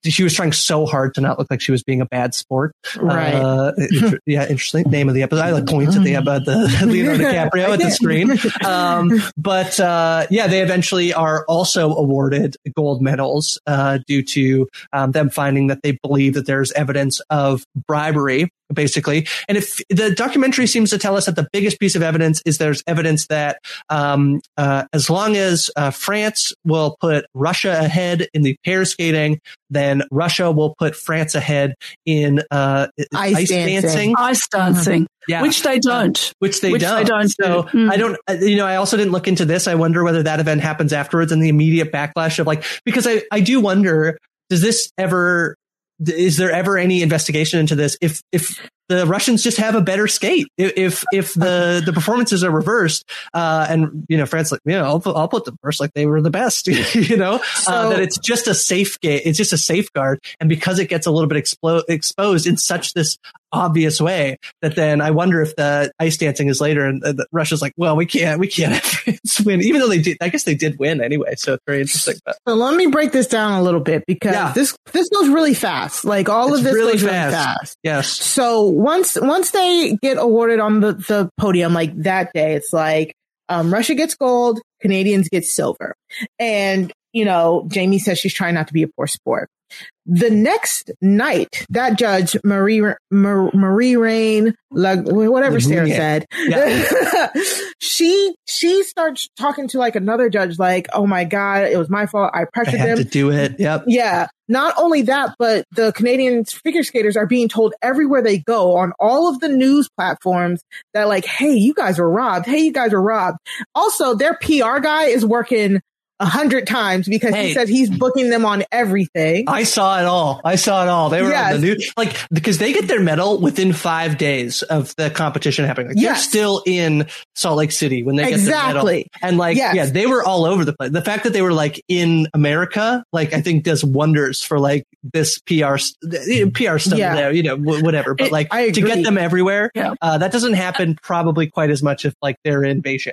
she was trying so hard to not look like she was being a bad sport. Right. Uh, [LAUGHS] yeah, interesting name of the episode. I like point at the uh, the [LAUGHS] Leonardo DiCaprio at the screen. [LAUGHS] Um, but uh, yeah, they eventually are also awarded gold medals uh, due to um, them finding that they believe that there's evidence of bribery basically. And if the documentary seems to tell us that the biggest piece of evidence is there's evidence that um, uh, as long as uh, France will put Russia ahead in the pair skating, then Russia will put France ahead in uh, ice, ice dancing. dancing. Ice dancing. Yeah. Which they don't. Which they Which don't. They don't so mm. I don't, uh, you know, I also didn't look into this. I wonder whether that event happens afterwards and the immediate backlash of like, because I, I do wonder, does this ever is there ever any investigation into this? If if the Russians just have a better skate, if if the the performances are reversed, uh, and you know France like, you know, I'll put, I'll put them first like they were the best, [LAUGHS] you know, so, uh, that it's just a safe gate, it's just a safeguard, and because it gets a little bit exposed in such this obvious way that then I wonder if the ice dancing is later and uh, Russia's like, well, we can't, we can't [LAUGHS] win, even though they did, I guess they did win anyway. So it's very interesting. But. So let me break this down a little bit because yeah. this, this goes really fast. Like all it's of this really goes fast. really fast. Yes. So once, once they get awarded on the, the podium, like that day, it's like, um, Russia gets gold, Canadians get silver. And, you know, Jamie says she's trying not to be a poor sport. The next night, that judge, Marie, Marie, Marie Reine, whatever Sarah said, yeah. [LAUGHS] she, she starts talking to like another judge, like, oh my God, it was my fault. I pressured I them to do it. Yep. Yeah. Not only that, but the Canadian figure skaters are being told everywhere they go on all of the news platforms that like, Hey, you guys were robbed. Hey, you guys were robbed. Also, their PR guy is working a hundred times because hey, he said he's booking them on everything. I saw it all. I saw it all. They were yes. on the news, like because they get their medal within five days of the competition happening. Like, yes. They're still in Salt Lake City when they exactly. get their medal, and like yes. yeah, they were all over the place. The fact that they were like in America, like I think does wonders for like this PR PR stuff yeah. there, you know, whatever. But like to get them everywhere, yeah. uh, that doesn't happen probably quite as much if like they're in Beijing.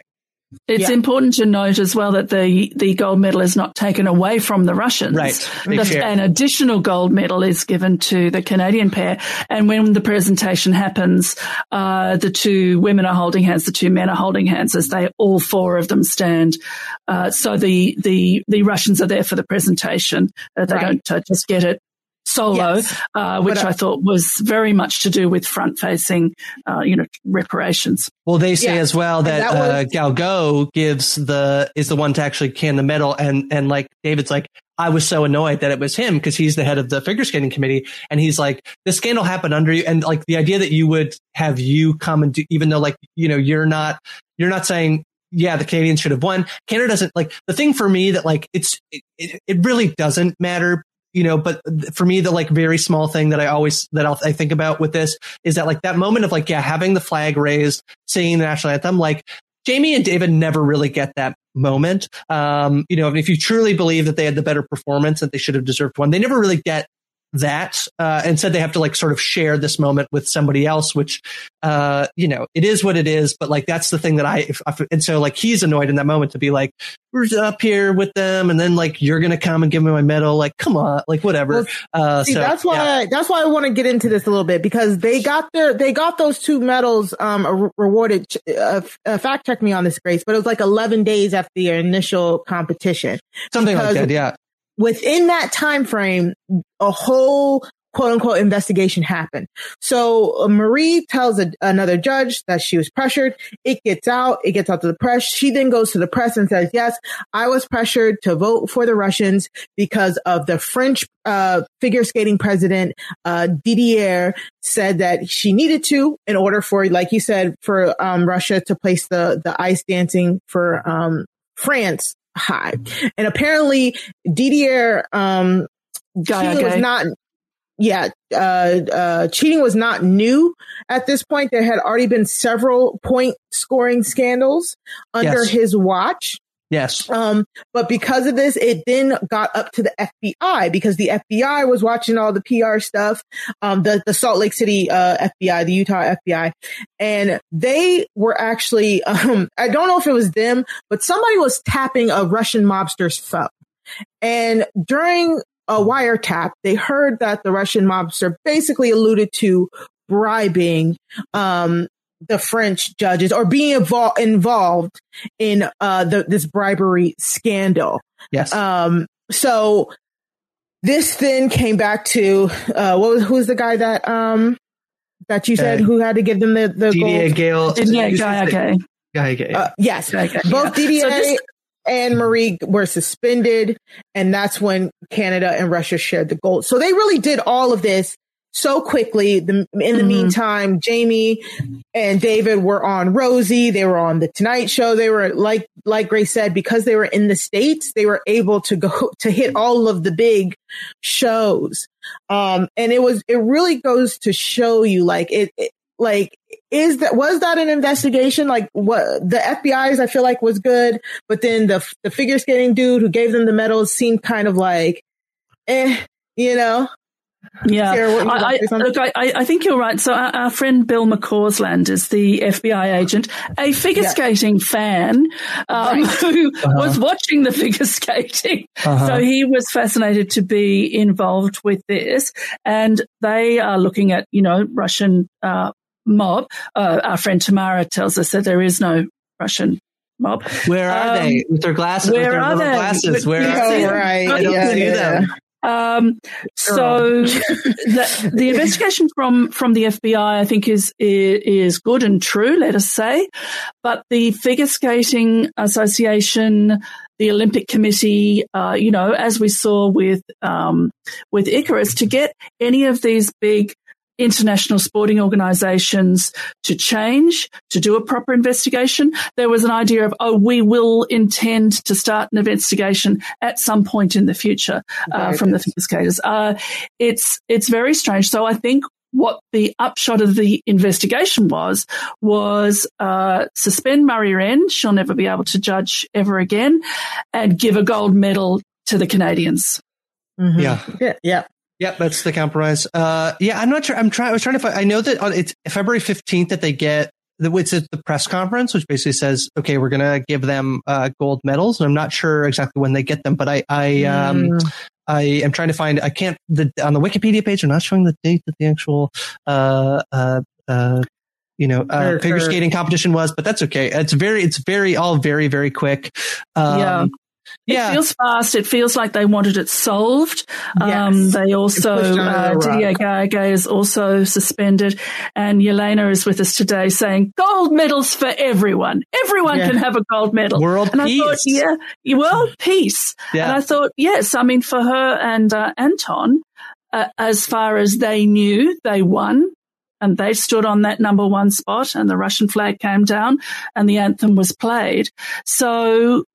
It's yeah. important to note as well that the, the gold medal is not taken away from the Russians. Right. The, an additional gold medal is given to the Canadian pair. And when the presentation happens, uh, the two women are holding hands, the two men are holding hands as they, all four of them stand. Uh, so the, the, the Russians are there for the presentation. Uh, they right. don't uh, just get it solo, yes. uh, which but, uh, I thought was very much to do with front facing, uh, you know, reparations. Well, they say yeah. as well that, that uh, was- Galgo gives the, is the one to actually can the medal. And, and like David's like, I was so annoyed that it was him because he's the head of the figure skating committee. And he's like, this scandal happened under you. And like the idea that you would have you come and do, even though like, you know, you're not, you're not saying, yeah, the Canadians should have won. Canada doesn't like the thing for me that like it's, it, it really doesn't matter you know, but for me, the like very small thing that I always, that I'll, I think about with this is that like that moment of like, yeah, having the flag raised, singing the national anthem, like Jamie and David never really get that moment. Um, you know, if you truly believe that they had the better performance, that they should have deserved one, they never really get that. Uh, instead, they have to like sort of share this moment with somebody else, which, uh, you know, it is what it is. But like, that's the thing that I, if, and so like, he's annoyed in that moment to be like, we're up here with them. And then like, you're going to come and give me my medal. Like, come on, like whatever. Uh, see, so, that's why, yeah. that's why I want to get into this a little bit because they got their, they got those two medals, um, rewarded. Uh, uh, fact check me on this, Grace, but it was like 11 days after the initial competition. Something like that. Yeah within that time frame, a whole quote unquote investigation happened. So uh, Marie tells a, another judge that she was pressured. It gets out. It gets out to the press. She then goes to the press and says, yes, I was pressured to vote for the Russians because of the French, uh, figure skating president, uh, Didier said that she needed to in order for, like you said, for, um, Russia to place the, the ice dancing for, um, France high. And apparently Didier, um, cheating was not, yeah, uh, uh, cheating was not new at this point. There had already been several point scoring scandals under yes. his watch. Yes. Um, but because of this, it then got up to the FBI because the FBI was watching all the PR stuff, um, the, the Salt Lake City, uh, FBI, the Utah FBI. And they were actually, [LAUGHS] um, I don't know if it was them, but somebody was tapping a Russian mobster's phone. And during a wiretap, they heard that the Russian mobster basically alluded to bribing um, the French judges or being involved involved in uh, the, this bribery scandal. Yes. Um, so this then came back to uh, what was who's the guy that um that you said uh, who had to give them the the Didier gold? Gale. Didier Gaillard. Gaillard. Uh, yes, Both yeah. Didier so just, and Marie were suspended, and that's when Canada and Russia shared the gold. So they really did all of this so quickly. The, in the mm-hmm. meantime, Jamie and David were on Rosie. They were on the Tonight Show. They were like, like Grace said, because they were in the States, they were able to go [LAUGHS] to hit all of the big shows. Um, and it was, it really goes to show you like it, it like is that was that an investigation like what the fbi's i feel like was good but then the the figure skating dude who gave them the medals seemed kind of like eh you know yeah, I, I, look, I, I, think you're right. So our, our, friend Bill McCausland is the FBI agent, a figure yeah. skating fan um, right. [LAUGHS] who uh-huh. was watching the [LAUGHS] figure skating. Uh-huh. So he was fascinated to be involved with this, and they are looking at you know Russian uh, mob. Uh, our friend Tamara tells us that there is no Russian mob. Where are um, they with their glasses? Where their are they? Glasses? Where are they? Right. I don't yeah, see yeah. them. Um, so the, the [LAUGHS] investigation from, from the FBI, I think is, is good and true, let us say. But the Figure Skating Association, the Olympic Committee, uh, you know, as we saw with, um, with Icarus, to get any of these big international sporting organizations to change, to do a proper investigation. There was an idea of, oh, we will intend to start an investigation at some point in the future uh, from the figure skaters. Uh, it's, it's very strange. So I think what the upshot of the investigation was was uh, suspend Marie-Reine. She'll never be able to judge ever again, and give a gold medal to the Canadians. Mm-hmm. Yeah, yeah, yeah. Yep, that's the compromise. Uh, yeah, I'm not sure. I'm trying. I was trying to find. I know that it's February 15th that they get the it's at the press conference, which basically says, okay, we're gonna give them uh, gold medals, and I'm not sure exactly when they get them, but I I um mm. I am trying to find. I can't the on the Wikipedia page. They're not showing the date that the actual uh uh uh you know, uh, figure skating competition was, but that's okay. It's very, it's very, all very, very quick. Um, yeah. Yeah. It feels fast. It feels like they wanted it solved. Yes. Um, they also, uh, Didier Gaillard is also suspended and Yelena is with us today saying gold medals for everyone. Everyone yeah. can have a gold medal. World and peace. I thought, yeah, world peace. Yeah. And I thought, yes, I mean, for her and uh, Anton, uh, as far as they knew, they won and they stood on that number one spot and the Russian flag came down and the anthem was played. So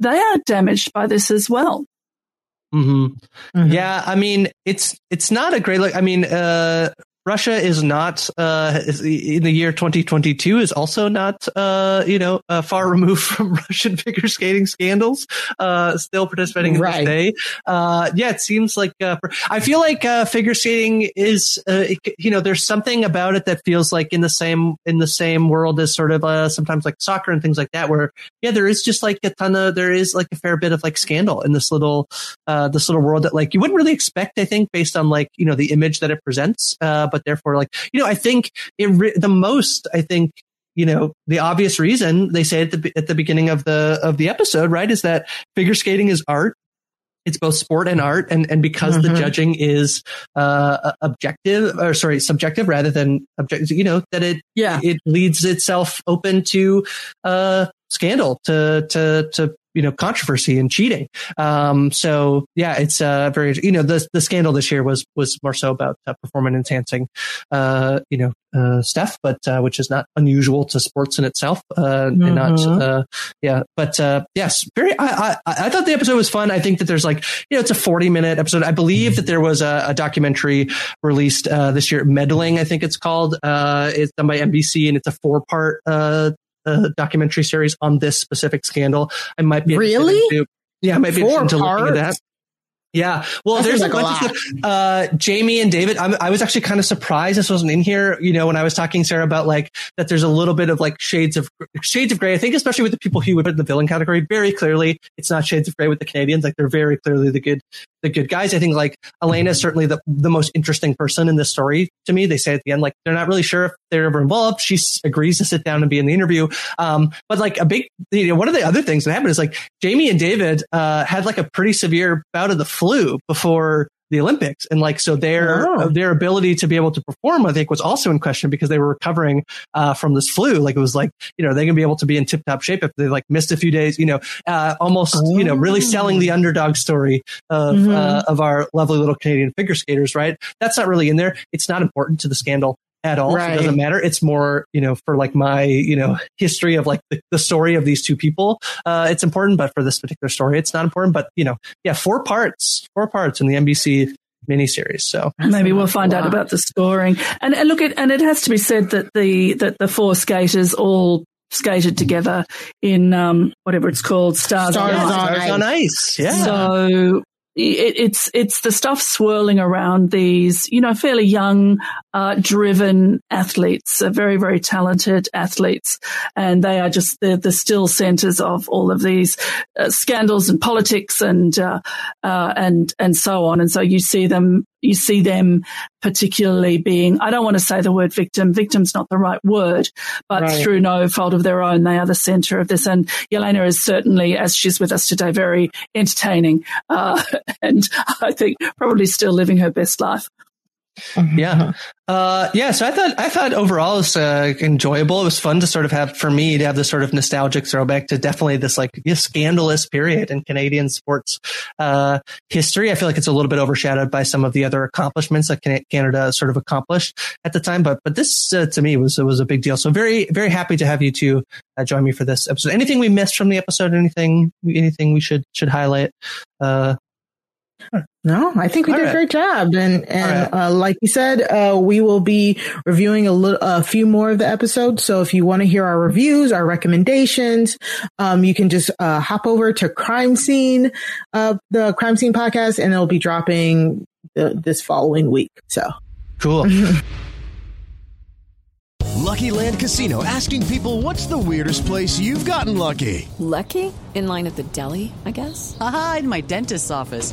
they are damaged by this as well. Mm-hmm. Mm-hmm. Yeah, I mean, it's it's not a great look. I mean, uh, Russia is not uh, in the year 2022 is also not uh, you know uh, far [LAUGHS] removed from [LAUGHS] Russian figure skating scandals. Uh, still participating right. in this day. Uh, yeah, it seems like uh, I feel like figure skating is it, you know there's something about it that feels like in the same in the same world as sort of sometimes like soccer and things like that. Where yeah, there is just like a ton of there is like a fair bit of like scandal in this little this little world that like you wouldn't really expect. I think based on like you know the image that it presents. but but therefore, like, you know, I think it, re- the most, I think, you know, the obvious reason they say at the, at the beginning of the, of the episode, right, is that figure skating is art. It's both sport and art. And and because mm-hmm. the judging is uh objective or sorry subjective rather than objective you know that it yeah. it leads itself open to uh scandal to to to you know controversy and cheating. Um, so yeah, it's uh, very you know the the scandal this year was was more so about uh, performance enhancing, uh, you know, uh, stuff, but uh, which is not unusual to sports in itself, uh, mm-hmm. and not mm-hmm. uh, yeah. But uh, yes, very. I, I, I thought the episode was fun. I think that there's like you know it's a 40 minute episode. I believe that there was a, a documentary released uh, this year, meddling. I think it's called. Uh, it's done by NBC and it's a four part uh, a documentary series on this specific scandal. I might be really. To, yeah, I might be Four interested to look at that. Yeah. Well, that there's like a bunch of stuff. Uh, Jamie and David, I'm, i was actually kind of surprised this wasn't in here. You know, when I was talking Sarah about like that there's a little bit of like shades of shades of gray. I think especially with the people who would put in the villain category, very clearly it's not shades of gray with the Canadians. Like they're very clearly the good the good guys. I think like Elena is certainly the, the most interesting person in this story to me. They say at the end, like they're not really sure if they're ever involved. She agrees to sit down and be in the interview. Um, but like a big, you know, one of the other things that happened is like Jamie and David, uh, had like a pretty severe bout of the flu before the Olympics. And like, so their, oh. their ability to be able to perform, I think was also in question because they were recovering, uh, from this flu. Like it was like, you know, they gonna be able to be in tip top shape if they like missed a few days, you know, uh, almost, oh. you know, really selling the underdog story of, mm-hmm. uh, of our lovely little Canadian figure skaters, right? That's not really in there. It's not important to the scandal at all. Right. So it doesn't matter. It's more, you know, for like my, you know, [LAUGHS] history of like the, the story of these two people. Uh, it's important, but for this particular story, it's not important. But, you know, yeah, four parts, four parts in the NBC miniseries. So maybe we'll find wow. out about the scoring. And, and look, at, and it has to be said that the, that the four skaters all skated together in um, whatever it's called, Stars, Stars, on, Stars on Ice. Yeah. So it, it's it's the stuff swirling around these, you know, fairly young, uh, driven athletes, uh, very very talented athletes, and they are just the the still centers of all of these uh, scandals and politics and uh, uh, and and so on. And so you see them you see them particularly being, I don't want to say the word victim, victim's not the right word, but right. through no fault of their own, they are the center of this. And Yelena is certainly, as she's with us today, very entertaining. Uh, [LAUGHS] and I think probably still living her best life. Mm-hmm. Yeah. Uh, yeah. So I thought, I thought overall it was uh, enjoyable. It was fun to sort of have, for me, to have this sort of nostalgic throwback to definitely this like scandalous period in Canadian sports, uh, history. I feel like it's a little bit overshadowed by some of the other accomplishments that Canada sort of accomplished at the time. But, but this, uh, to me was, was a big deal. So very, very happy to have you two uh, join me for this episode. Anything we missed from the episode? Anything, anything we should, should highlight? Uh, no, I think we All did right. a great job, and and right. uh, like you said, uh, we will be reviewing a little, a few more of the episodes. So if you want to hear our reviews, our recommendations, um, you can just uh, hop over to Crime Seen, uh, the Crime Seen podcast, and it'll be dropping the, this following week. So cool. [LAUGHS] Lucky Land Casino asking people, "What's the weirdest place you've gotten lucky?" Lucky in line at the deli, I guess. Aha, in my dentist's office.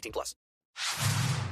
18 plus.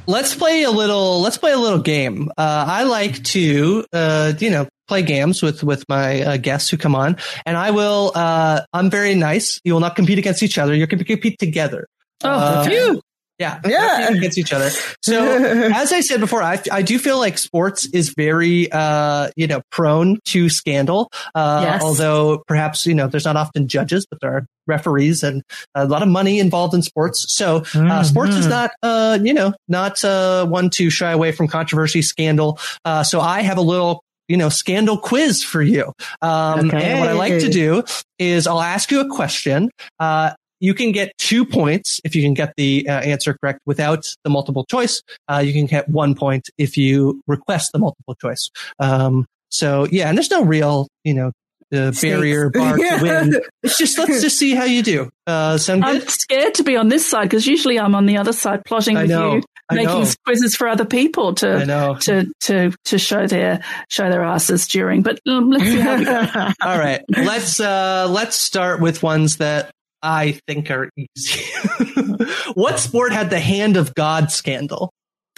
Let's play a little. Let's play a little game. Uh, I like to, uh, you know, play games with with my uh, guests who come on, and I will. Uh, I'm very nice. You will not compete against each other. You're going to compete together. Oh, Uh, phew. Yeah, Yeah. against each other. So, [LAUGHS] as I said before, I, I do feel like sports is very, uh, you know, prone to scandal. Uh, Yes. although perhaps, you know, there's not often judges, but there are referees and a lot of money involved in sports. So, uh, sports is Mhm. not, uh, you know, not, uh, one to shy away from controversy, scandal. Uh, so I have a little, you know, scandal quiz for you. Um, and what I like to do is I'll ask you a question. Uh, you can get two points if you can get the uh, answer correct without the multiple choice. Uh, you can get one point if you request the multiple choice. Um, so yeah, and there's no real, you know, uh, barrier [LAUGHS] bar Yeah. to win. It's just let's just see how you do. Uh, sound good? I'm scared to be on this side because usually I'm on the other side plotting I with know. you, I making know. quizzes for other people to to to to show their show their asses during. But um, let's see how we go. [LAUGHS] All right, let's uh, let's start with ones that I think are easy. [LAUGHS] what sport had the hand of God scandal?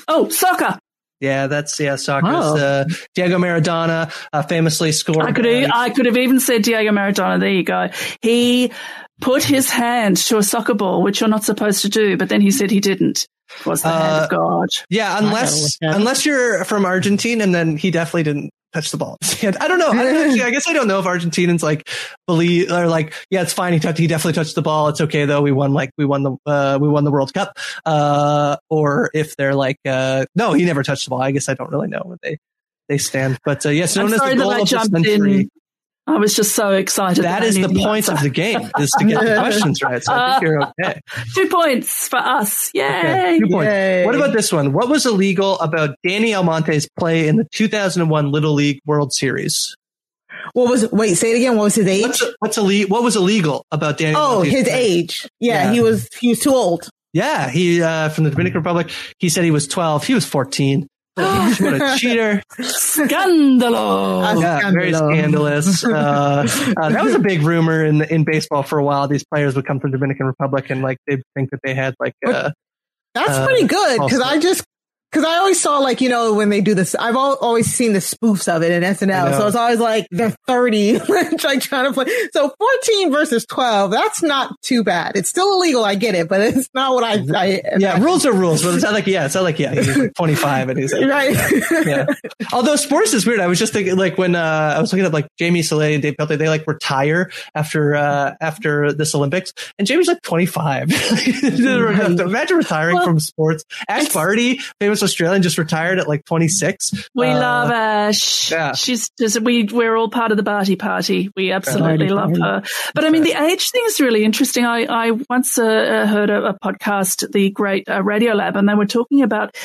Oh, soccer. Yeah, that's yeah, soccer. Oh. uh, Diego Maradona uh, famously scored. I could have, I could have even said Diego Maradona. There you go. He put his hand to a soccer ball, which you're not supposed to do, but then he said he didn't. Was the hand Uh, of God. Yeah, unless unless you're from Argentina, and then he definitely didn't touch the ball. [LAUGHS] I don't know. I, don't actually, [LAUGHS] I guess I don't know if Argentinians like believe or like, yeah, it's fine. He touched. He definitely touched the ball. It's okay though. We won. Like we won the uh, we won the World Cup. Uh, or if they're like, uh, no, he never touched the ball. I guess I don't really know what they they stand. But uh, yes, I'm known as sorry the that I of the jumped century. in. I was just so excited. That I is knew the point answer. of the game is to get the [LAUGHS] questions right. So I think you're okay. Two points for us. Yay. Okay, two points. What about this one? What was illegal about Danny Almonte's play in the 2001 Little League World Series? What was? Wait, say it again. What was his age? What's, what's ille- What was illegal about Danny? oh, Almonte's his play? age. Yeah, Yeah. he was. He was too old. Yeah, he uh, from the Dominican Republic. He said he was 12. He was 14. [LAUGHS] what a cheater! Scandalo. Yeah, very scandalous. [LAUGHS] Uh, uh, that was a big rumor in in baseball for a while. These players would come from Dominican Republic and like they think that they had like. Uh, That's uh, pretty good because I just because I always saw like you know when they do this. I've al- always seen the spoofs of it in I SNL, so it's always like they're thirty, [LAUGHS] like trying to play. So fourteen versus twelve, that's not too bad. It's still illegal, I get it, but it's not what I. I yeah, rules are rules, but it's not like yeah, it's not like yeah, he's [LAUGHS] like 25 and he's like, right. yeah. Although sports is weird. I was just thinking like when uh, I was looking at like Jamie Salé and Dave Pelletier, they like retire after uh, after this Olympics, and Jamie's like 25. [LAUGHS] Imagine retiring from sports. Ash Barty, famous Australian, just retired at like 26. We Uh, love Ash. yeah. She's just, we, we're all part of the Barty party. We absolutely Barty love party. her. But I mean, the age thing is really interesting. I, I once uh, uh, heard a, a podcast, the Great uh, Radio Lab, and they were talking about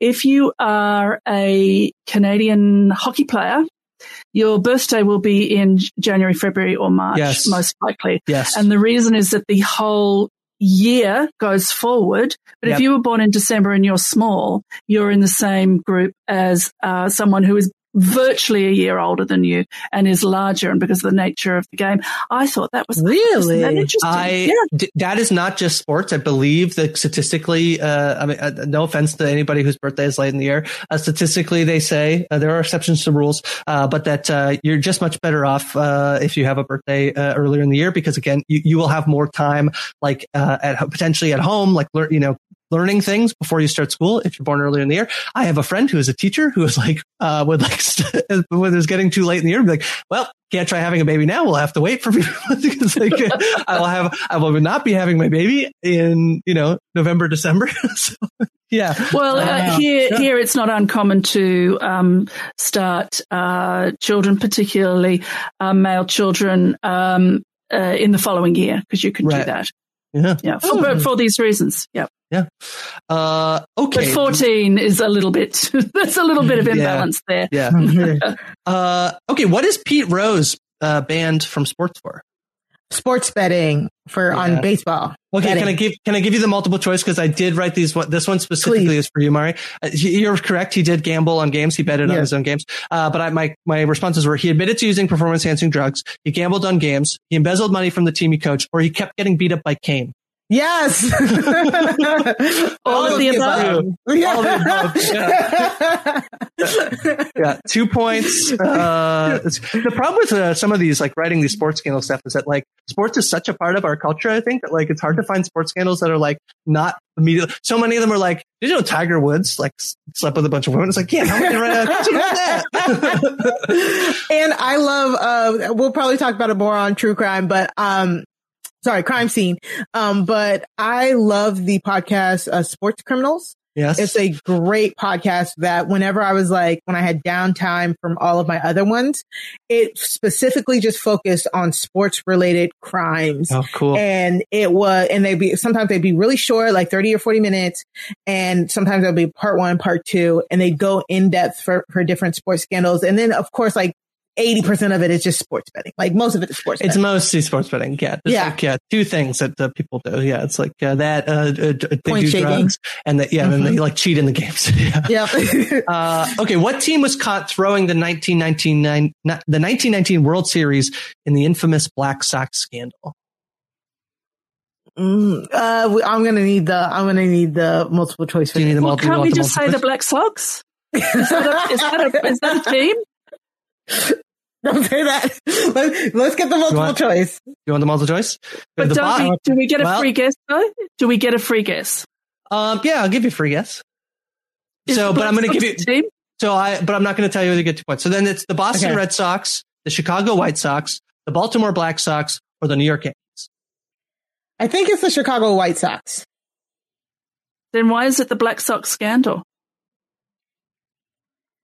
if you are a Canadian hockey player, your birthday will be in January, February, or March, Yes. most likely. Yes. And the reason is that the whole year goes forward. But Yep. if you were born in December and you're small, you're in the same group as uh, someone who is virtually a year older than you and is larger. And because of the nature of the game, I thought that was Really? that interesting. I yeah. d- that is not just sports. I believe that statistically, uh, I mean, uh, no offense to anybody whose birthday is late in the year. Uh, statistically, they say uh, there are exceptions to rules, uh, but that uh, you're just much better off uh, if you have a birthday uh, earlier in the year because again, you, you will have more time, like uh, at potentially at home, like lear- you know. Learning things before you start school if you're born earlier in the year. I have a friend who is a teacher who is like, uh, would like, [LAUGHS] when it's getting too late in the year, be like, well, can't try having a baby now. We'll have to wait for [LAUGHS] people because like, I will have, I will not be having my baby in, you know, November, December. [LAUGHS] so, yeah. Well, uh, here yeah. here it's not uncommon to um, start uh, children, particularly uh, male children, um, uh, in the following year because you can do that. Yeah. Yeah, for, for these reasons. Yeah. Yeah. Uh, okay. But 14 is a little bit, [LAUGHS] that's a little bit of imbalance yeah. there. [LAUGHS] Yeah. uh, okay. What is Pete Rose uh, banned from sports for? Sports betting for Yeah. on baseball. Okay, Betting. can I give can I give you the multiple choice because I did write these. one- This one specifically is for you, Mari. Uh, You're correct. He did gamble on games. He betted on his own games. Uh, but I, my my responses were: he admitted to using performance enhancing drugs. He gambled on games. He embezzled money from the team he coached, or he kept getting beat up by Kane. Yes. [LAUGHS] All of the above. All of the above. Yeah, two points. Uh, [LAUGHS] the problem with uh, some of these, like writing these sports scandal stuff, is that like sports is such a part of our culture. I think that like it's hard to find sports scandals that are like not immediately. So many of them are like, did you know Tiger Woods like slept with a bunch of women? It's like, yeah, how? How'd you that? [LAUGHS] and I love, uh, we'll probably talk about it more on true crime, but, um, sorry, Crime Seen. Um, but I love the podcast, uh, Sports Criminals. Yes. It's a great podcast that whenever I was like, when I had downtime from all of my other ones, it specifically just focused on sports related crimes. Oh, cool. And it was, and they'd be, sometimes they'd be really short, like 30 or 40 minutes. And sometimes there'll be part one, part two, and they'd go in depth for, for different sports scandals. And then of course, like 80% of it is just sports betting. Like most of it is sports betting. It's betting. mostly sports betting. Yeah. There's Yeah. like, yeah, two things that uh, people do. Yeah. It's like uh, that, uh, uh, they Point do shaking. drugs and that, yeah, and then they like cheat in the games. [LAUGHS] yeah. Yep. [LAUGHS] Uh, okay, what team was caught throwing the 1999 not- the 1919 World Series in the infamous Black Sox scandal? Mm, uh, I'm gonna need the I'm gonna need the multiple choice. For Do you need the this. multiple- Can't we just say multiple the Black Sox? [LAUGHS] Is that a, is that a, is that a team? [LAUGHS] Don't say that. [LAUGHS] Let, let's get the multiple want- choice. You want the multiple choice? But don't bo- we, do we get a well, free guess though? Do we get a free guess? Um, yeah, I'll give you a free guess. Is so, but I'm going to give you. team? So I, but I'm not going to tell you whether you get two points. So then it's the Boston Okay. Red Sox, the Chicago White Sox, the Baltimore Black Sox, or the New York Yankees. I think it's the Chicago White Sox. Then why is it the Black Sox scandal?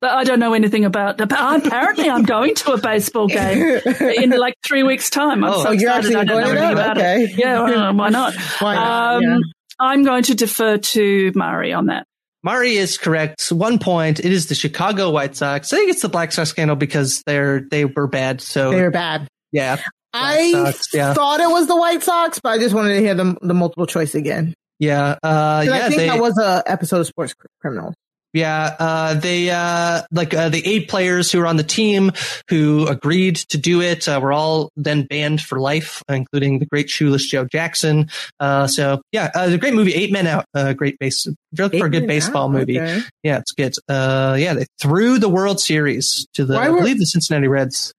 But I don't know anything about. but Apparently, I'm going to a baseball game in like three weeks' time. I'm Oh. so Oh, you're actually I don't going know to anything that? about Okay. it. Yeah, well, [LAUGHS] why not? Why not? Um, Yeah. I'm going to defer to Mari on that. Mari is correct. One point. It is the Chicago White Sox. I think it's the Black Sox scandal because they're they were bad. So They're bad. yeah, I Sox, yeah. thought it was the White Sox, but I just wanted to hear the the multiple choice again. yeah, uh, 'Cause yeah. I think they, that was a episode of Sports Cr- Criminal. Yeah, uh, they uh, like uh, the eight players who were on the team who agreed to do it uh, were all then banned for life, including the great shoeless Joe Jackson. Uh, so yeah, uh, the great movie Eight Men Out, uh, great base, if you're looking for a good baseball Out, movie. okay. Yeah, it's good. Uh, yeah, they threw the World Series to the, Why I believe the Cincinnati Reds.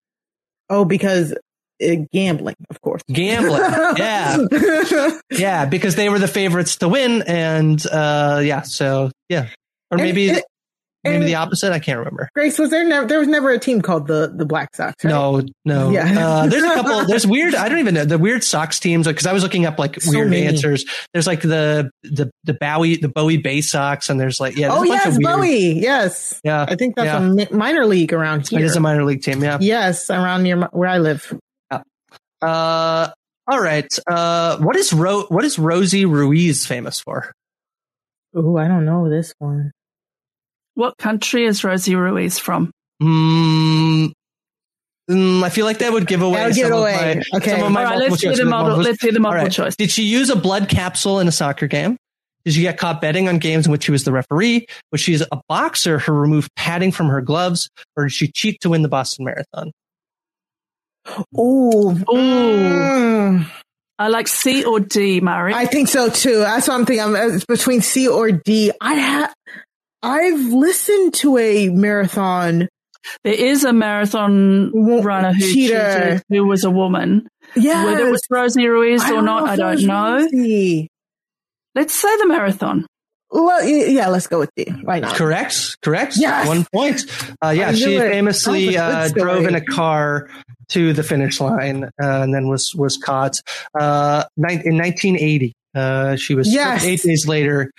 Oh, because gambling, of course. Gambling, [LAUGHS] yeah, yeah, because they were the favorites to win, and uh, yeah, so yeah, or maybe and- maybe and- the opposite. I can't remember. Grace, was there never? There was never a team called the the Black Sox. Right? No, no. Yeah. Uh, there's a couple. There's [LAUGHS] weird. I don't even know the weird Sox teams. Because I was looking up like So weird many. answers. There's like the the the Bowie the Bowie Bay Sox, and there's like yeah. There's oh a bunch yes, of weird, Bowie. Yes, Yeah, I think that's yeah. a mi- minor league around here. It is a minor league team. Yeah. Yes, around near my, where I live. Uh, all right. Uh, what is Ro- What is Rosie Ruiz famous for? Oh, I don't know this one. What country is Rosie Ruiz from? Mm, mm, I feel like that would give away. That would give some it of away. my- Okay. some of my All right, multiple let's hear choice. the model- Multiple- let's hear the All multiple right. choice. Did she use a blood capsule in a soccer game? Did she get caught betting on games in which she was the referee? Was she a boxer who removed padding from her gloves? Or did she cheat to win the Boston Marathon? Ooh, Ooh. Mm. I like C or D, Mari. I think so too. That's what I'm thinking. I'm, it's between C or D. I have. I've listened to a marathon. there is a marathon runner who cheated, who was a woman. Yeah, Whether it was Rosie Ruiz or not, I don't know. Let's say the marathon. Well, yeah, let's go with D. Why not? Correct. Correct. Yes. One point. Uh, yeah, she it. famously That was a uh, drove in a car to the finish line uh, and then was was caught uh, nine, in 1980. Uh, she was Yes. eight days later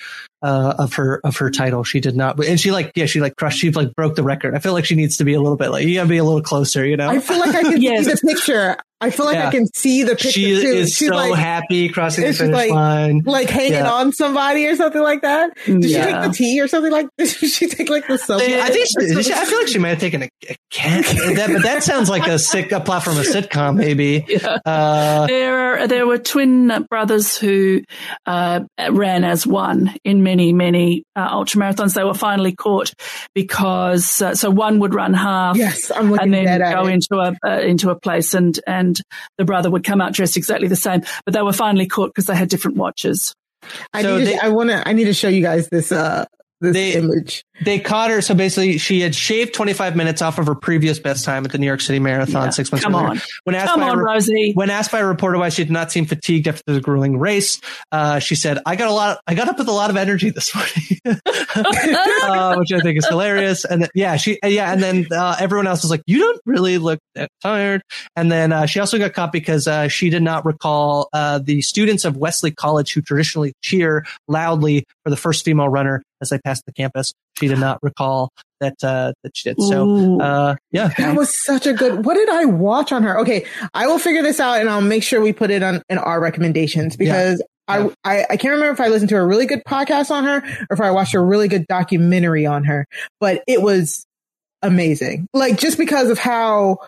uh, of her of her title. She did not, and she like yeah, she like crushed. She like broke the record. I feel like she needs to be a little bit like you gotta be a little closer. You know. I feel like I [LAUGHS] can Yes. see the picture. I feel like Yeah. I can see the picture She too. is She's so like, happy crossing the finish like, line. like hanging Yeah. on somebody or something like that. Did she take the tea or something like? [LAUGHS] Did she take like the subway? I think she, she- I feel like she might have taken a, a cat. That, but that sounds like a sick a plot from a [LAUGHS] sitcom, maybe. Uh, there are there were twin brothers who uh, ran as one in many many uh, ultramarathons. They were finally caught because uh, so one would run half, Yes, I'm looking and then dead at go it. into a uh, into a place, and and the brother would come out dressed exactly the same. But they were finally caught because they had different watches. I So need. they- to, I want to. I need to show you guys this. Uh, this image. They caught her. So basically, she had shaved 25 minutes off of her previous best time at the New York City Marathon Yeah. six months Come earlier. on. When asked Come by on, a, Rosie. when asked by a reporter why she did not seem fatigued after the grueling race, uh, she said, "I got a lot. I got up with a lot of energy this morning," [LAUGHS] uh, which I think is hilarious. And then, yeah, she yeah, and then uh, everyone else was like, "You don't really look that tired." And then uh, she also got caught because uh, she did not recall uh, the students of Wellesley College who traditionally cheer loudly for the first female runner as I passed the campus. She did not recall that uh, that she did. So uh, yeah, That was such a good. What did I watch on her? Okay, I will figure this out and I'll make sure we put it on in our recommendations because I, I I can't remember if I listened to a really good podcast on her or if I watched a really good documentary on her, but it was amazing. Like just because of how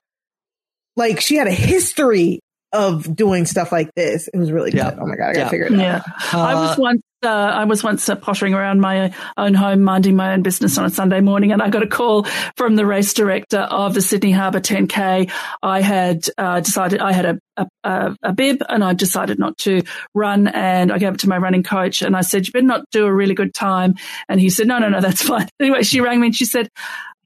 like she had a history of doing stuff like this, it was really good. Oh my god, I gotta Yeah. figure it out. Yeah, I was once uh, I was once uh, pottering around my own home, minding my own business on a Sunday morning, and I got a call from the race director of the Sydney Harbour 10K. I had uh, decided I had a, a, a, bib, and I decided not to run, and I gave it to my running coach, and I said, "You better not do a really good time," and he said, "No, no, no, that's [LAUGHS] fine." Anyway, she rang me and she said.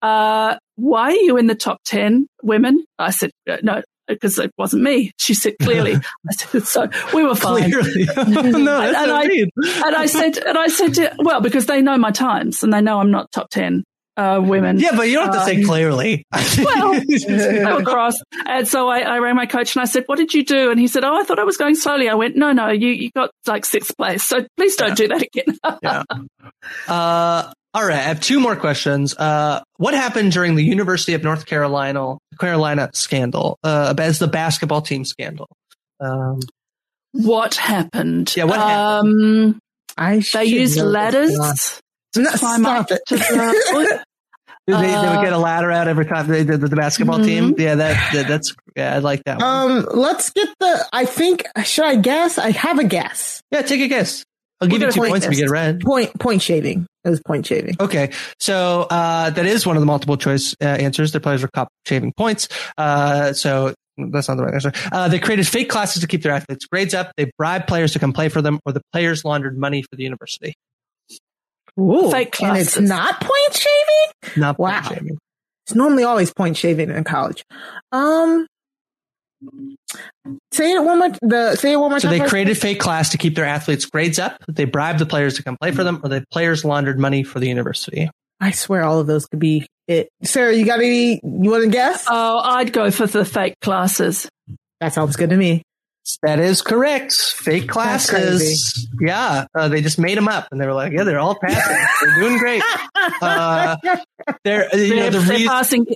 Uh, why are you in the top 10 women? I said, "Uh, no, because it wasn't me. She said, clearly. [LAUGHS] I said, so we were fine. Clearly. [LAUGHS] no, and, what I mean. and I said, and I said, to, well, because they know my times and they know I'm not top 10 uh, women. Yeah, but you don't have to say Um, clearly. [LAUGHS] well, they were cross. And so I, I rang my coach and I said, what did you do? And he said, oh, I thought I was going slowly. I went, no, no, you, you got like sixth place. So please don't do that again. yeah. Uh, all right, I have two more questions. Uh, what happened during the University of North Carolina Carolina scandal? Uh, as the basketball team scandal. Um, what happened? Yeah, what um, I they should used know ladders stuff. to No, climb stop it. to the. [LAUGHS] they, they Uh, would get a ladder out every time they did the, the basketball team. Mm-hmm. Yeah, that, that that's yeah, I like that. One. Um, let's get the. I think should I guess? I have a guess. yeah, take a guess. I'll give you a two point points if you get it right. Point point shaving. It was point shaving. Okay, so uh, that is one of the multiple choice uh, answers. The players were caught shaving points. Uh, so that's not the right answer. Uh, they created fake classes to keep their athletes' grades up. They bribed players to come play for them, or the players laundered money for the university. Ooh, Fake and it's classes. not point shaving. Not Wow. point shaving. It's normally always point shaving in college. Um, say it one more. The say it one more So time. they first. created fake class to keep their athletes' grades up. They bribed the players to come play for them, or the players laundered money for the university. I swear, all of those could be it. Sarah, you got any? You want to guess? Oh, I'd go for the fake classes. That sounds good to me. That is correct. Fake classes. Yeah, uh, they just made them up, and they were like, "Yeah, they're all passing. they're doing great." [LAUGHS] Uh, they're you know They're, the they're reason. passing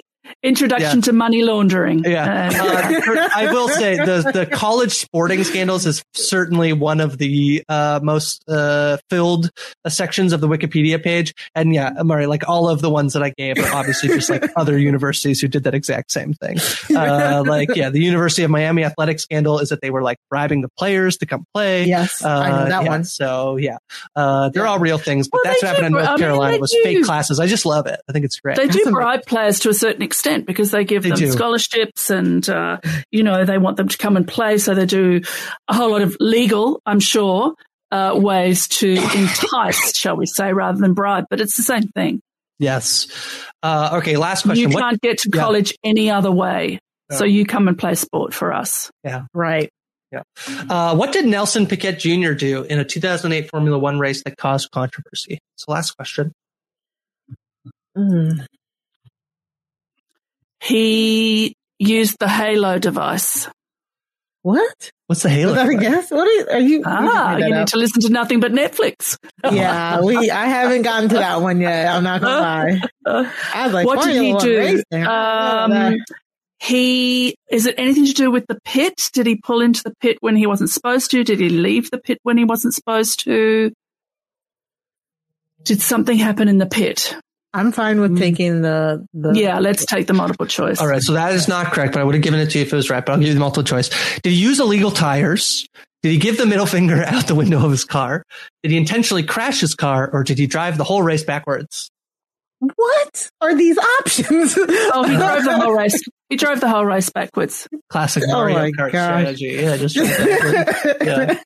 introduction Yeah. to money laundering. Yeah, And- uh, I will say the the college sporting scandals is certainly one of the uh, most uh, filled uh, sections of the Wikipedia page. And yeah, Mari, like all of the ones that I gave are obviously just like [LAUGHS] other universities who did that exact same thing. Uh, like yeah, the University of Miami athletic scandal is that they were like bribing the players to come play. Yes, Uh, I know that yeah, one. So yeah, uh, they're all real things. But Well, that's what happened do, in North mean, Carolina they was do. fake classes. I just love it. I think it's great. They [LAUGHS] do bribe players to a certain extent because they give They them do. scholarships and, uh, you know, they want them to come and play. So they do a whole lot of legal, I'm sure, uh, ways to [LAUGHS] entice, shall we say, rather than bribe. But it's the same thing. Yes. Uh, okay. Last question. You What- can't get to Yeah. college any other way. So you come and play sport for us. Yeah. Right. Yeah. Uh, what did Nelson Piquet Jr. do in a 2008 Formula One race that caused controversy? It's the last question. Mm. He used the Halo device. What? What's the Halo? Was that guess? What are you? Are you Ah, you you need to listen to nothing but Netflix. [LAUGHS] yeah, we. I haven't gotten to that one yet. I'm not gonna lie. I was like, what did he do? racing. I don't know Um, he is it anything to do with the pit? Did he pull into the pit when he wasn't supposed to? Did he leave the pit when he wasn't supposed to? Did something happen in the pit? I'm fine with mm-hmm. taking the, the Yeah, let's take the multiple choice. All right, so that is not correct, but I would have given it to you if it was right. But I'll give you the multiple choice. Did he use illegal tires? Did he give the middle finger [LAUGHS] out the window of his car? Did he intentionally crash his car, or did he drive the whole race backwards? What are these options? Oh, he drove the whole [LAUGHS] race. He drove the whole race backwards. Classic Oh Mario my Kart gosh. strategy. Yeah, just [LAUGHS] yeah.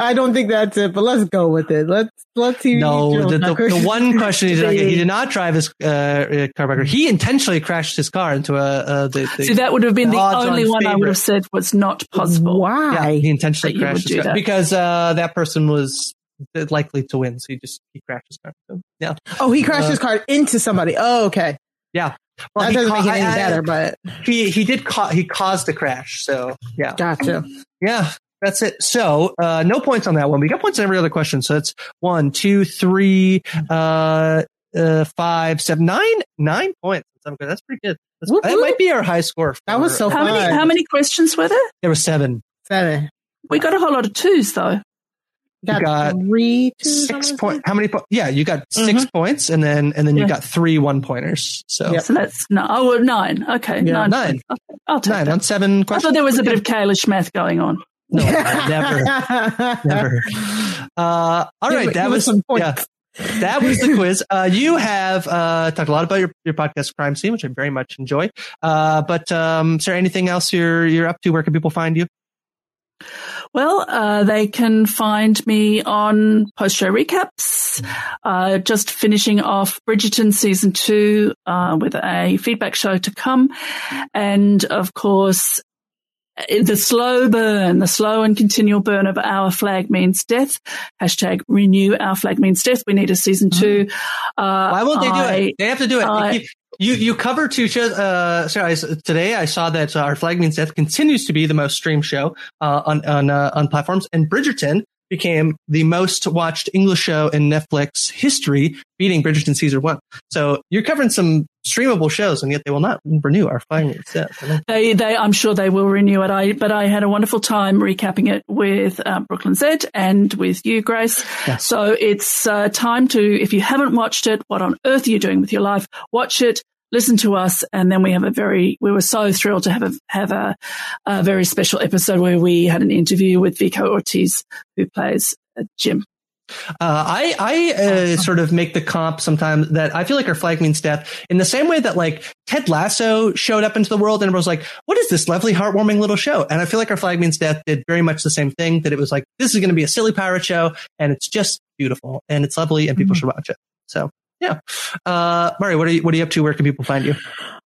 I don't think that's it, but let's go with it. Let's let's see. No, the, the, the one question [LAUGHS] he did not get, he did not drive his uh, uh, car backwards. He intentionally crashed his car into a. Uh, the, the See, that would have been the odds-on only one I would have said was not possible. Yeah, he intentionally that crashed his car that. because uh, that person was likely to win, so he just he crashed his car. So, yeah. Oh, he crashed Uh, his car into somebody. Oh, okay. Yeah. Well, that doesn't ca- make it any I- I- better, but he he did ca- he caused the crash. So yeah, gotcha. Yeah, that's it. So uh, no points on that one. We got points on every other question. So it's one, two, three, uh, uh, five, seven, nine, nine points. That's good. That's pretty good. That's, that might be our high score. That was so How many, how many questions were there? There were seven. Seven. We got a whole lot of twos though. You got three, six point. How many? Po- yeah, you got 6 points, and then and then you got three one pointers. So So that's no, oh, well, nine. Okay, Yeah. nine. Nine. Okay, I'll take nine that. on seven I thought there was a bit of Kalish math going on. No, never, [LAUGHS] never. Uh, all Give that was some yeah. points. That was the quiz. Uh, you have uh, talked a lot about your, your podcast Crime Seen, which I very much enjoy. Uh, but um, is there anything else you're you're up to? Where can people find you? Well, uh, they can find me on post show recaps. Uh, just finishing off Bridgerton season two uh, with a feedback show to come, and of course. Uh, The slow burn, the slow and continual burn of Our Flag Means Death. Hashtag renew Our Flag Means Death. We need a season two. Uh, Why won't they do it? They have to do it. I- you you cover two shows. Uh, sorry, I today I saw that uh, our flag means death continues to be the most streamed show uh, on on uh, on platforms, and Bridgerton became the most watched English show in Netflix history, beating Bridgerton season one. So you're covering some streamable shows, and yet they will not renew our means death. They, they, I'm sure they will renew it. I, but I had a wonderful time recapping it with uh, Brooklyn Z and with you, Grace. Yes. So it's uh, time to, if you haven't watched it, what on earth are you doing with your life? Watch it, listen to us, and then we have a very, we were so thrilled to have a have a, a very special episode where we had an interview with Vico Ortiz, who plays uh, Jim. Uh, I I uh, sort of make the comp sometimes that I feel like our flag means death in the same way that like Ted Lasso showed up into the world and was like, "What is this lovely, heartwarming little show?" And I feel like our flag means death did very much the same thing. That it was like, "This is going to be a silly pirate show, and it's just beautiful and it's lovely, and people should watch it." So yeah, uh, what are you what are you up to? Where can people find you?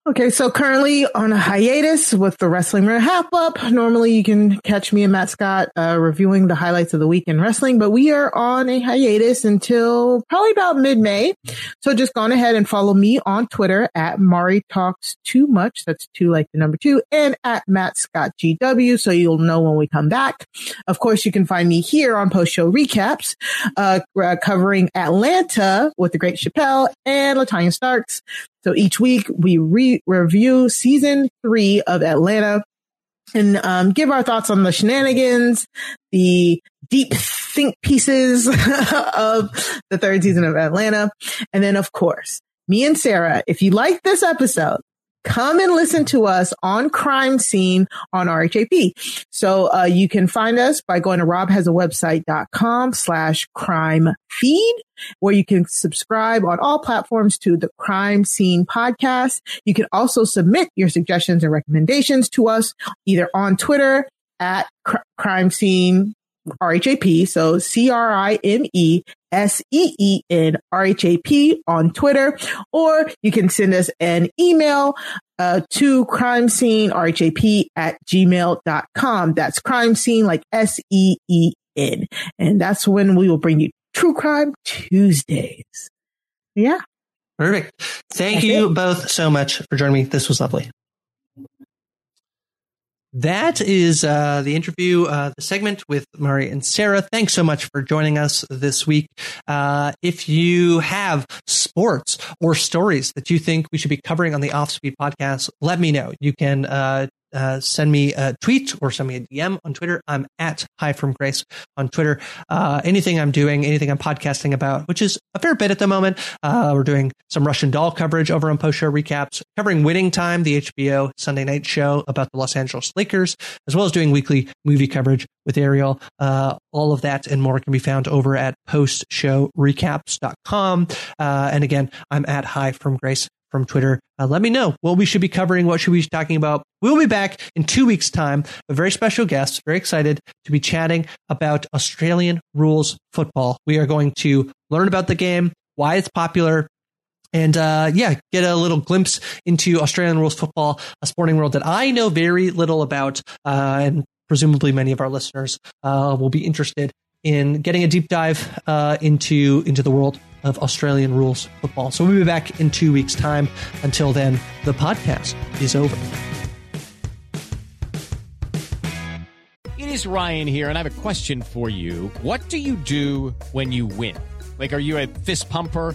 Okay, so currently on a hiatus with the Wrestling Wrap Up. Normally you can catch me and Matt Scott uh, reviewing the highlights of the week in wrestling, but we are on a hiatus until probably about mid-May. So just go ahead and follow me on Twitter at Mari Talks Too Much. That's two like the number two and at Matt Scott GW. So you'll know when we come back. Of course, you can find me here on post show recaps, uh, uh, covering Atlanta with the great Chappelle and Latanya Starks. So each week we re- review season three of Atlanta and um, give our thoughts on the shenanigans, the deep think pieces [LAUGHS] of the third season of Atlanta. And then, of course, me and Sarah, if you like this episode, come and listen to us on Crime Seen on RHAP. So, uh, you can find us by going to robhasawebsite.com slash crime feed where you can subscribe on all platforms to the Crime Seen podcast. You can also submit your suggestions and recommendations to us either on Twitter at cr- Crime Seen RHAP. So C R I M E S E E N R H A P on Twitter, or you can send us an email uh, to Crime Seen RHAP at gmail.com. That's Crime Seen like S E E N. And that's when we will bring you True Crime Tuesdays. Yeah. Perfect. Thank That's you it. both so much for joining me. This was lovely. That is uh, the interview, uh, the segment with Mari and Sarah. Thanks so much for joining us this week. Uh, if you have sports or stories that you think we should be covering on the Offspeed podcast, let me know. You can uh, send me a tweet or send me a DM on Twitter. I'm at Hi from Grace on Twitter. Uh, anything I'm doing, anything I'm podcasting about, which is a fair bit at the moment. Uh, we're doing some Russian doll coverage over on post show recaps, covering Winning Time, the HBO Sunday night show about the Los Angeles Lakers, as well as doing weekly movie coverage with Ariel. Uh, all of that and more can be found over at postshowrecaps.com. Uh, and again, I'm at Hi from Grace from Twitter. Uh, let me know what we should be covering, what should we be talking about. We'll be back in two weeks' time. A very special guest, very excited to be chatting about Australian rules football. We are going to learn about the game, why it's popular, and uh, yeah, get a little glimpse into Australian rules football, a sporting world that I know very little about, uh, and presumably many of our listeners uh, will be interested in getting a deep dive uh, into into the world of Australian rules football. So we'll be back in two weeks' time. Until then, the podcast is over. It is Ryan here, and I have a question for you. What do you do when you win? Like, are you a fist pumper?